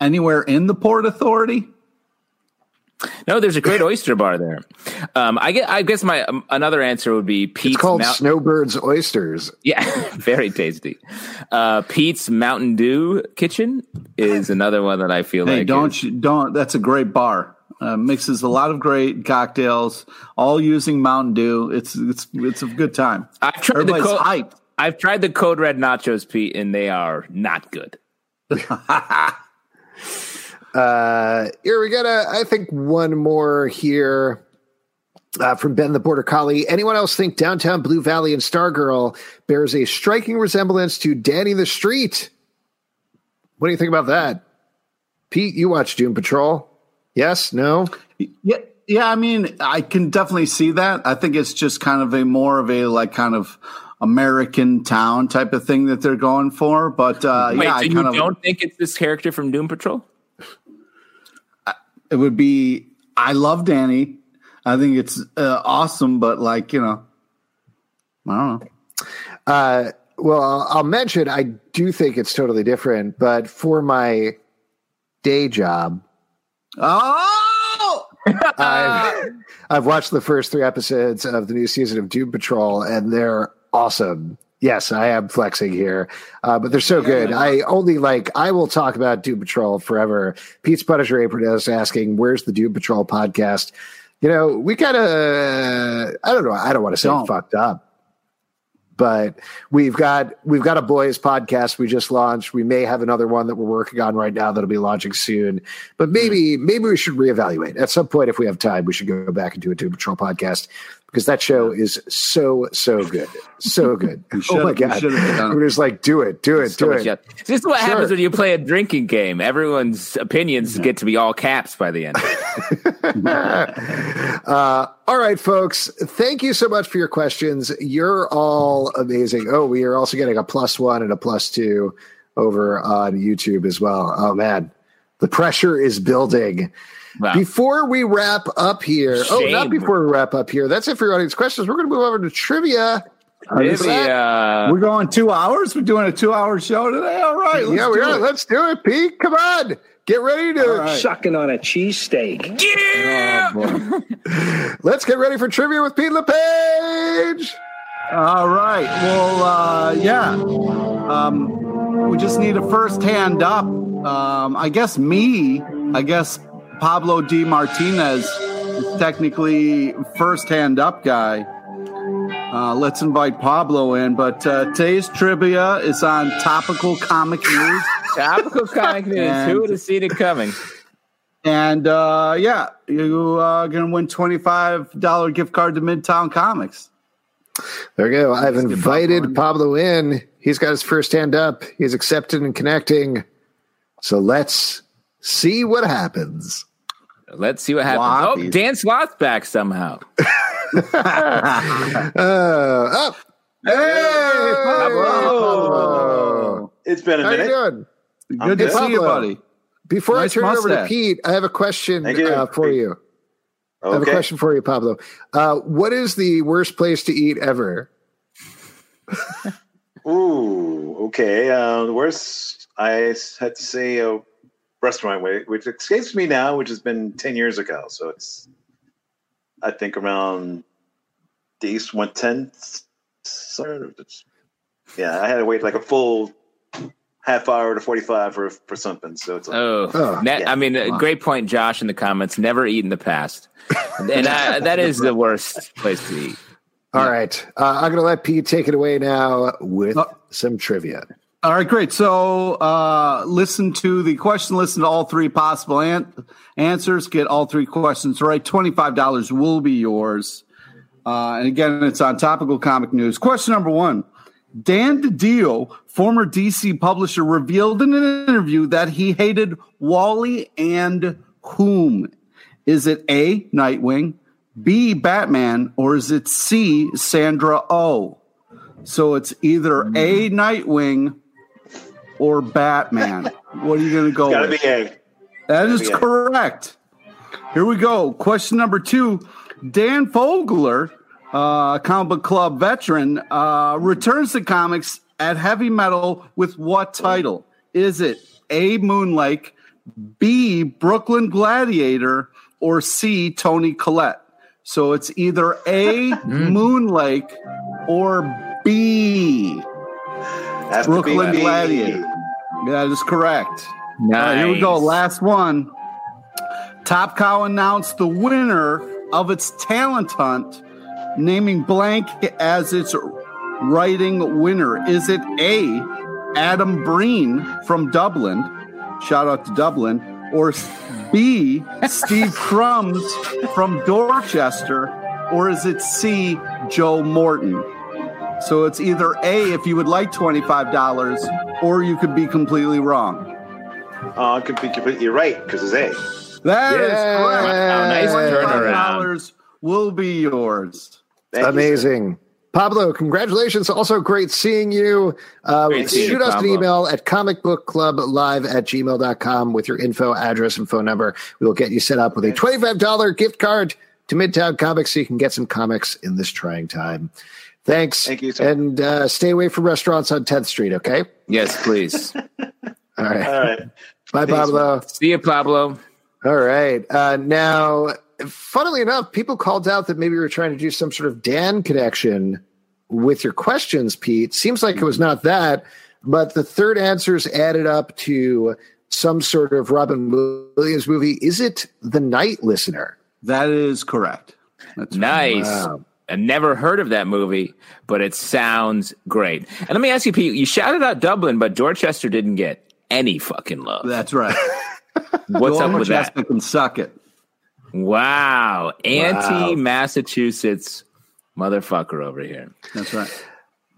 anywhere in the Port Authority. No, there's a great oyster bar there. Um, I get. I guess my um, another answer would be Pete's. It's called Mount- Snowbird's Oysters. Yeah, [laughs] very tasty. Uh, Pete's Mountain Dew Kitchen is another one that I feel Hey, like don't is- you, don't. That's a great bar. Uh, mixes a lot of great cocktails, all using Mountain Dew. It's it's it's a good time. I've tried the Everybody's hyped. I've tried the Code Red Nachos, Pete, and they are not good. [laughs] Uh, here we got a, I think one more here uh, from Ben the Border Collie. Anyone else think Downtown Blue Valley and Stargirl bears a striking resemblance to Danny the Street? What do you think about that? Pete, you watch Doom Patrol? Yes? No? Yeah, yeah. I mean, I can definitely see that. I think it's just kind of a more of a like kind of American town type of thing that they're going for. But uh, Wait, yeah, so I you of don't think it's this character from Doom Patrol? It would be. I love Danny. I think it's uh, awesome, but like you know, I don't know. Uh, well, I'll, I'll mention I do think it's totally different, but for my day job, Oh, [laughs] I've, I've watched the first three episodes of the new season of Doom Patrol, and they're awesome. Yes, I am flexing here, uh, but they're so good. I only like I will talk about Doom Patrol forever. Pete's Punisher Apron is asking, "Where's the Doom Patrol podcast?" You know, we kind of I don't know. I don't want to say Don't. fucked up, but we've got we've got a boys podcast we just launched. We may have another one that we're working on right now that'll be launching soon. But maybe maybe we should reevaluate at some point if we have time. We should go back and do a Doom Patrol podcast because that show is so so good, so [laughs] good. oh my we god, should have done it. we're just like do it, do it, So do it. yet. This is what Sure. happens when you play a drinking game. Everyone's opinions get to be all caps by the end. [laughs] [laughs] Uh, all right, folks. Thank you so much for your questions. You're all amazing. Oh, we are also getting a plus one and a plus two over on YouTube as well. Oh man, the pressure is building. Wow. Before we wrap up here, oh, not before we wrap up here. That's it for your audience questions. We're going to move over to trivia. Maybe, uh, we're going two hours. We're doing a two-hour show today. All right, let's yeah, we do are. it. Let's do it, Pete. Come on, get ready to. All right. Sucking on a cheesesteak. yeah! Oh. Let's get ready for trivia with Pete LePage. All right. Well, uh, yeah. Um, we just need a first hand up. Um, I guess me. I guess Pablo D. Martinez is technically first hand up guy. Uh, let's invite Pablo in. But uh, today's trivia is on topical comic news. Topical comic news. And- Who would have seen it coming? And uh, yeah, you are going to win $25 gift card to Midtown Comics. There we go. I've Let's get invited Pablo Pablo in. He's got his first hand up. He's accepted and connecting. So let's see what happens. Let's see what happens. Whoppies. Oh, Dan Slott's back somehow. [laughs] Uh, up. Hey, Pablo. It's been a How you minute. doing? Good to Hey, see you, buddy. Before Nice I turn it over to. Pete, I have a question you. uh, for you. I have a question for you, Pablo. Uh, what is the worst place to eat ever? [laughs] Ooh, okay. Uh, the worst, I had to say a restaurant, whi- which escapes me now, which has been 10 years ago. So it's, I think, around the East 110. Sort of. It's- Yeah, I had to wait like a full half hour to 45 for, for something. So it's like, Oh, Oh, ne- yeah. I mean, a great point, Josh, in the comments. Never eat in the past, and I, [laughs] that is the worst place to eat. All right. Uh, I'm going to let Pete take it away now with Uh, some trivia. All right, great. So uh, listen to the question, listen to all three possible an- answers, get all three questions right. $25 will be yours. Uh, and again, it's on topical comic news. Question number one Dan DiDio, former DC publisher, revealed in an interview that he hated Wally and whom? Is it A, Nightwing, B, Batman, or is it C, Sandra O? So it's either A, Nightwing, or Batman. What are you going to go Gotta with? be A. That is Yeah. correct. Here we go. Question number two. Dan Fogler, uh, comic book club veteran, uh, returns to comics at heavy metal with what title? Is it A. Moonlake, B. Brooklyn Gladiator, or C. Toni Collette? So it's either A. [laughs] Moonlake or B. Has to be Brooklyn B. Gladiator. That is correct. All right, here we go. Last one. Top Cow announced the winner of its talent hunt, naming blank as its writing winner. Is it A, Adam Breen from Dublin? Shout out to Dublin. Or B, Steve [laughs] Crumbs from Dorchester? Or is it C, Joe Morton? So it's either A, if you would like $25, or you could be completely wrong. Oh, I could be completely right because it's A. That is Yeah. correct. Wow, nice turnaround. dollars will be yours. Thank you. Amazing. Pablo, congratulations. Also great seeing you. Uh, Great shoot you, us an email at comicbookclublive at gmail.com with your info, address, and phone number. We will get you set up with a $25 gift card to Midtown Comics so you can get some comics in this trying time. Thanks. Thank you, sir. And uh, stay away from restaurants on 10th Street, okay? Yes, please. [laughs] All right. All right. Bye, Thanks, Pablo. See you, Pablo. All right. Uh, now, funnily enough, people called out that maybe you were trying to do some sort of Dan connection with your questions, Pete. Seems like it was not that, but the third answers added up to some sort of Robin Williams movie. Is it The Night Listener? That is correct. That's Nice. Wow. I never heard of that movie, but it sounds great. And let me ask you, Pete, you shouted out Dublin, but Dorchester didn't get any fucking love. That's right. [laughs] What's up with that? Can suck it. Wow. Anti Massachusetts motherfucker over here. That's right.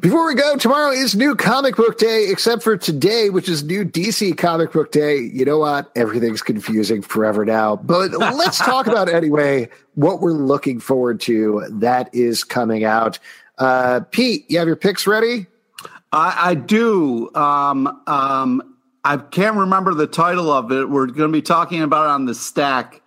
Before we go, tomorrow is new comic book day, except for today, which is new DC comic book day. You know what? Everything's confusing forever now. But let's [laughs] talk about anyway what we're looking forward to that is coming out. Uh, Pete, you have your picks ready? I, I do. Um, um, I can't remember the title of it. We're going to be talking about it on the stack,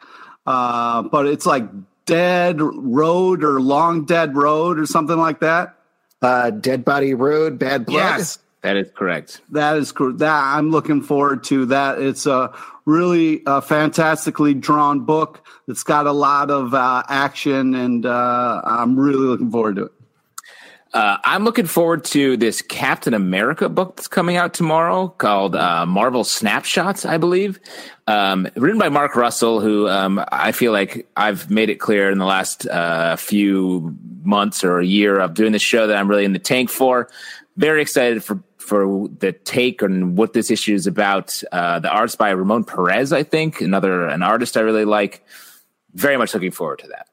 uh, but it's like Dead Road or Long Dead Road or something like that. Uh, Dead Body Road, Bad Blood. Yes, that is correct. That is cor- that I'm looking forward to that. It's a really uh, fantastically drawn book that's got a lot of uh, action, and uh, I'm really looking forward to it. Uh, I'm looking forward to this Captain America book that's coming out tomorrow called uh, Marvel Snapshots, I believe. Um, written by Mark Russell, who um, I feel like I've made it clear in the last uh, few months or a year of doing this show that I'm really in the tank for. Very excited for for the take on what this issue is about. Uh, the art's by Ramon Perez, I think, another an artist I really like. Very much looking forward to that.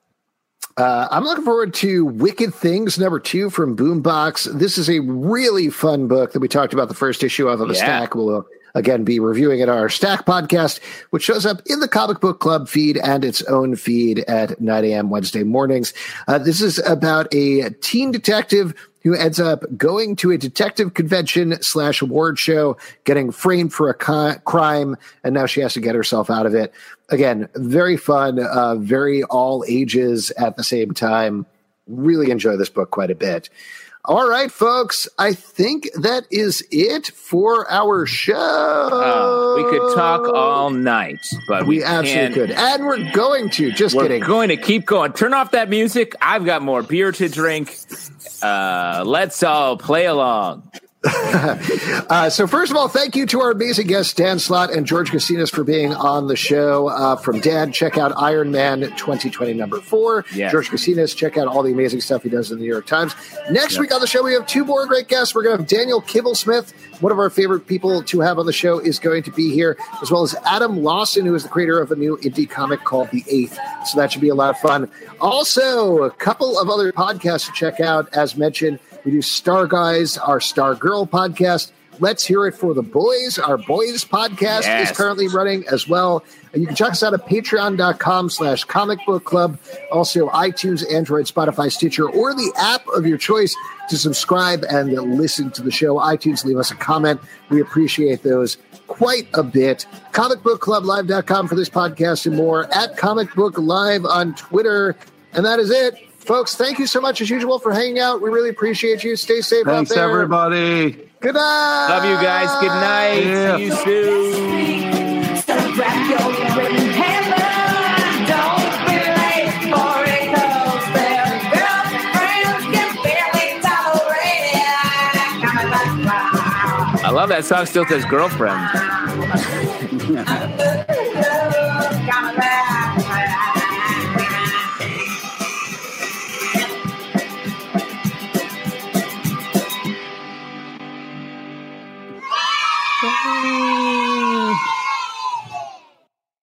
Uh, I'm looking forward to Wicked Things number two from Boombox. This is a really fun book that we talked about the first issue of on the Yeah. Stack. We'll uh, again be reviewing it on our Stack podcast, which shows up in the Comic Book Club feed and its own feed at 9 a.m. Wednesday mornings. Uh, this is about a teen detective who ends up going to a detective convention slash award show, getting framed for a co- crime, and now she has to get herself out of it. Again, very fun, uh, very all ages at the same time. Really enjoy this book quite a bit. All right, folks, I think that is it for our show. Uh, we could talk all night, but we, we absolutely could. And we're going to. Just We're kidding. going to keep going. Turn off that music. I've got more beer to drink. Uh, let's all play along. [laughs] Uh, so, first of all, thank you to our amazing guests, Dan Slott and George Gustines, for being on the show. Uh, from Dan, check out Iron Man 2020 number four. Yes. George Gustines, check out all the amazing stuff he does in the New York Times. Next week on the show, we have two more great guests. We're going to have Daniel Kibblesmith, one of our favorite people to have on the show, is going to be here, as well as Adam Lawson, who is the creator of a new indie comic called The Eighth. So, that should be a lot of fun. Also, a couple of other podcasts to check out, as mentioned. We do Star Guys, our Star Girl podcast. Let's Hear It for the Boys. Our Boys podcast Yes. is currently running as well. And you can check us out at patreon.com slash comic book club. Also, iTunes, Android, Spotify, Stitcher, or the app of your choice to subscribe and listen to the show. iTunes, leave us a comment. We appreciate those quite a bit. Comicbookclublive.com for this podcast and more. At Comic Book Live on Twitter. And that is it. Folks, thank you so much as usual for hanging out. We really appreciate you. Stay safe Thanks, out there. everybody. Good night. Love you guys. Good night. Yeah. See you soon. I love that song. Still says girlfriend. [laughs]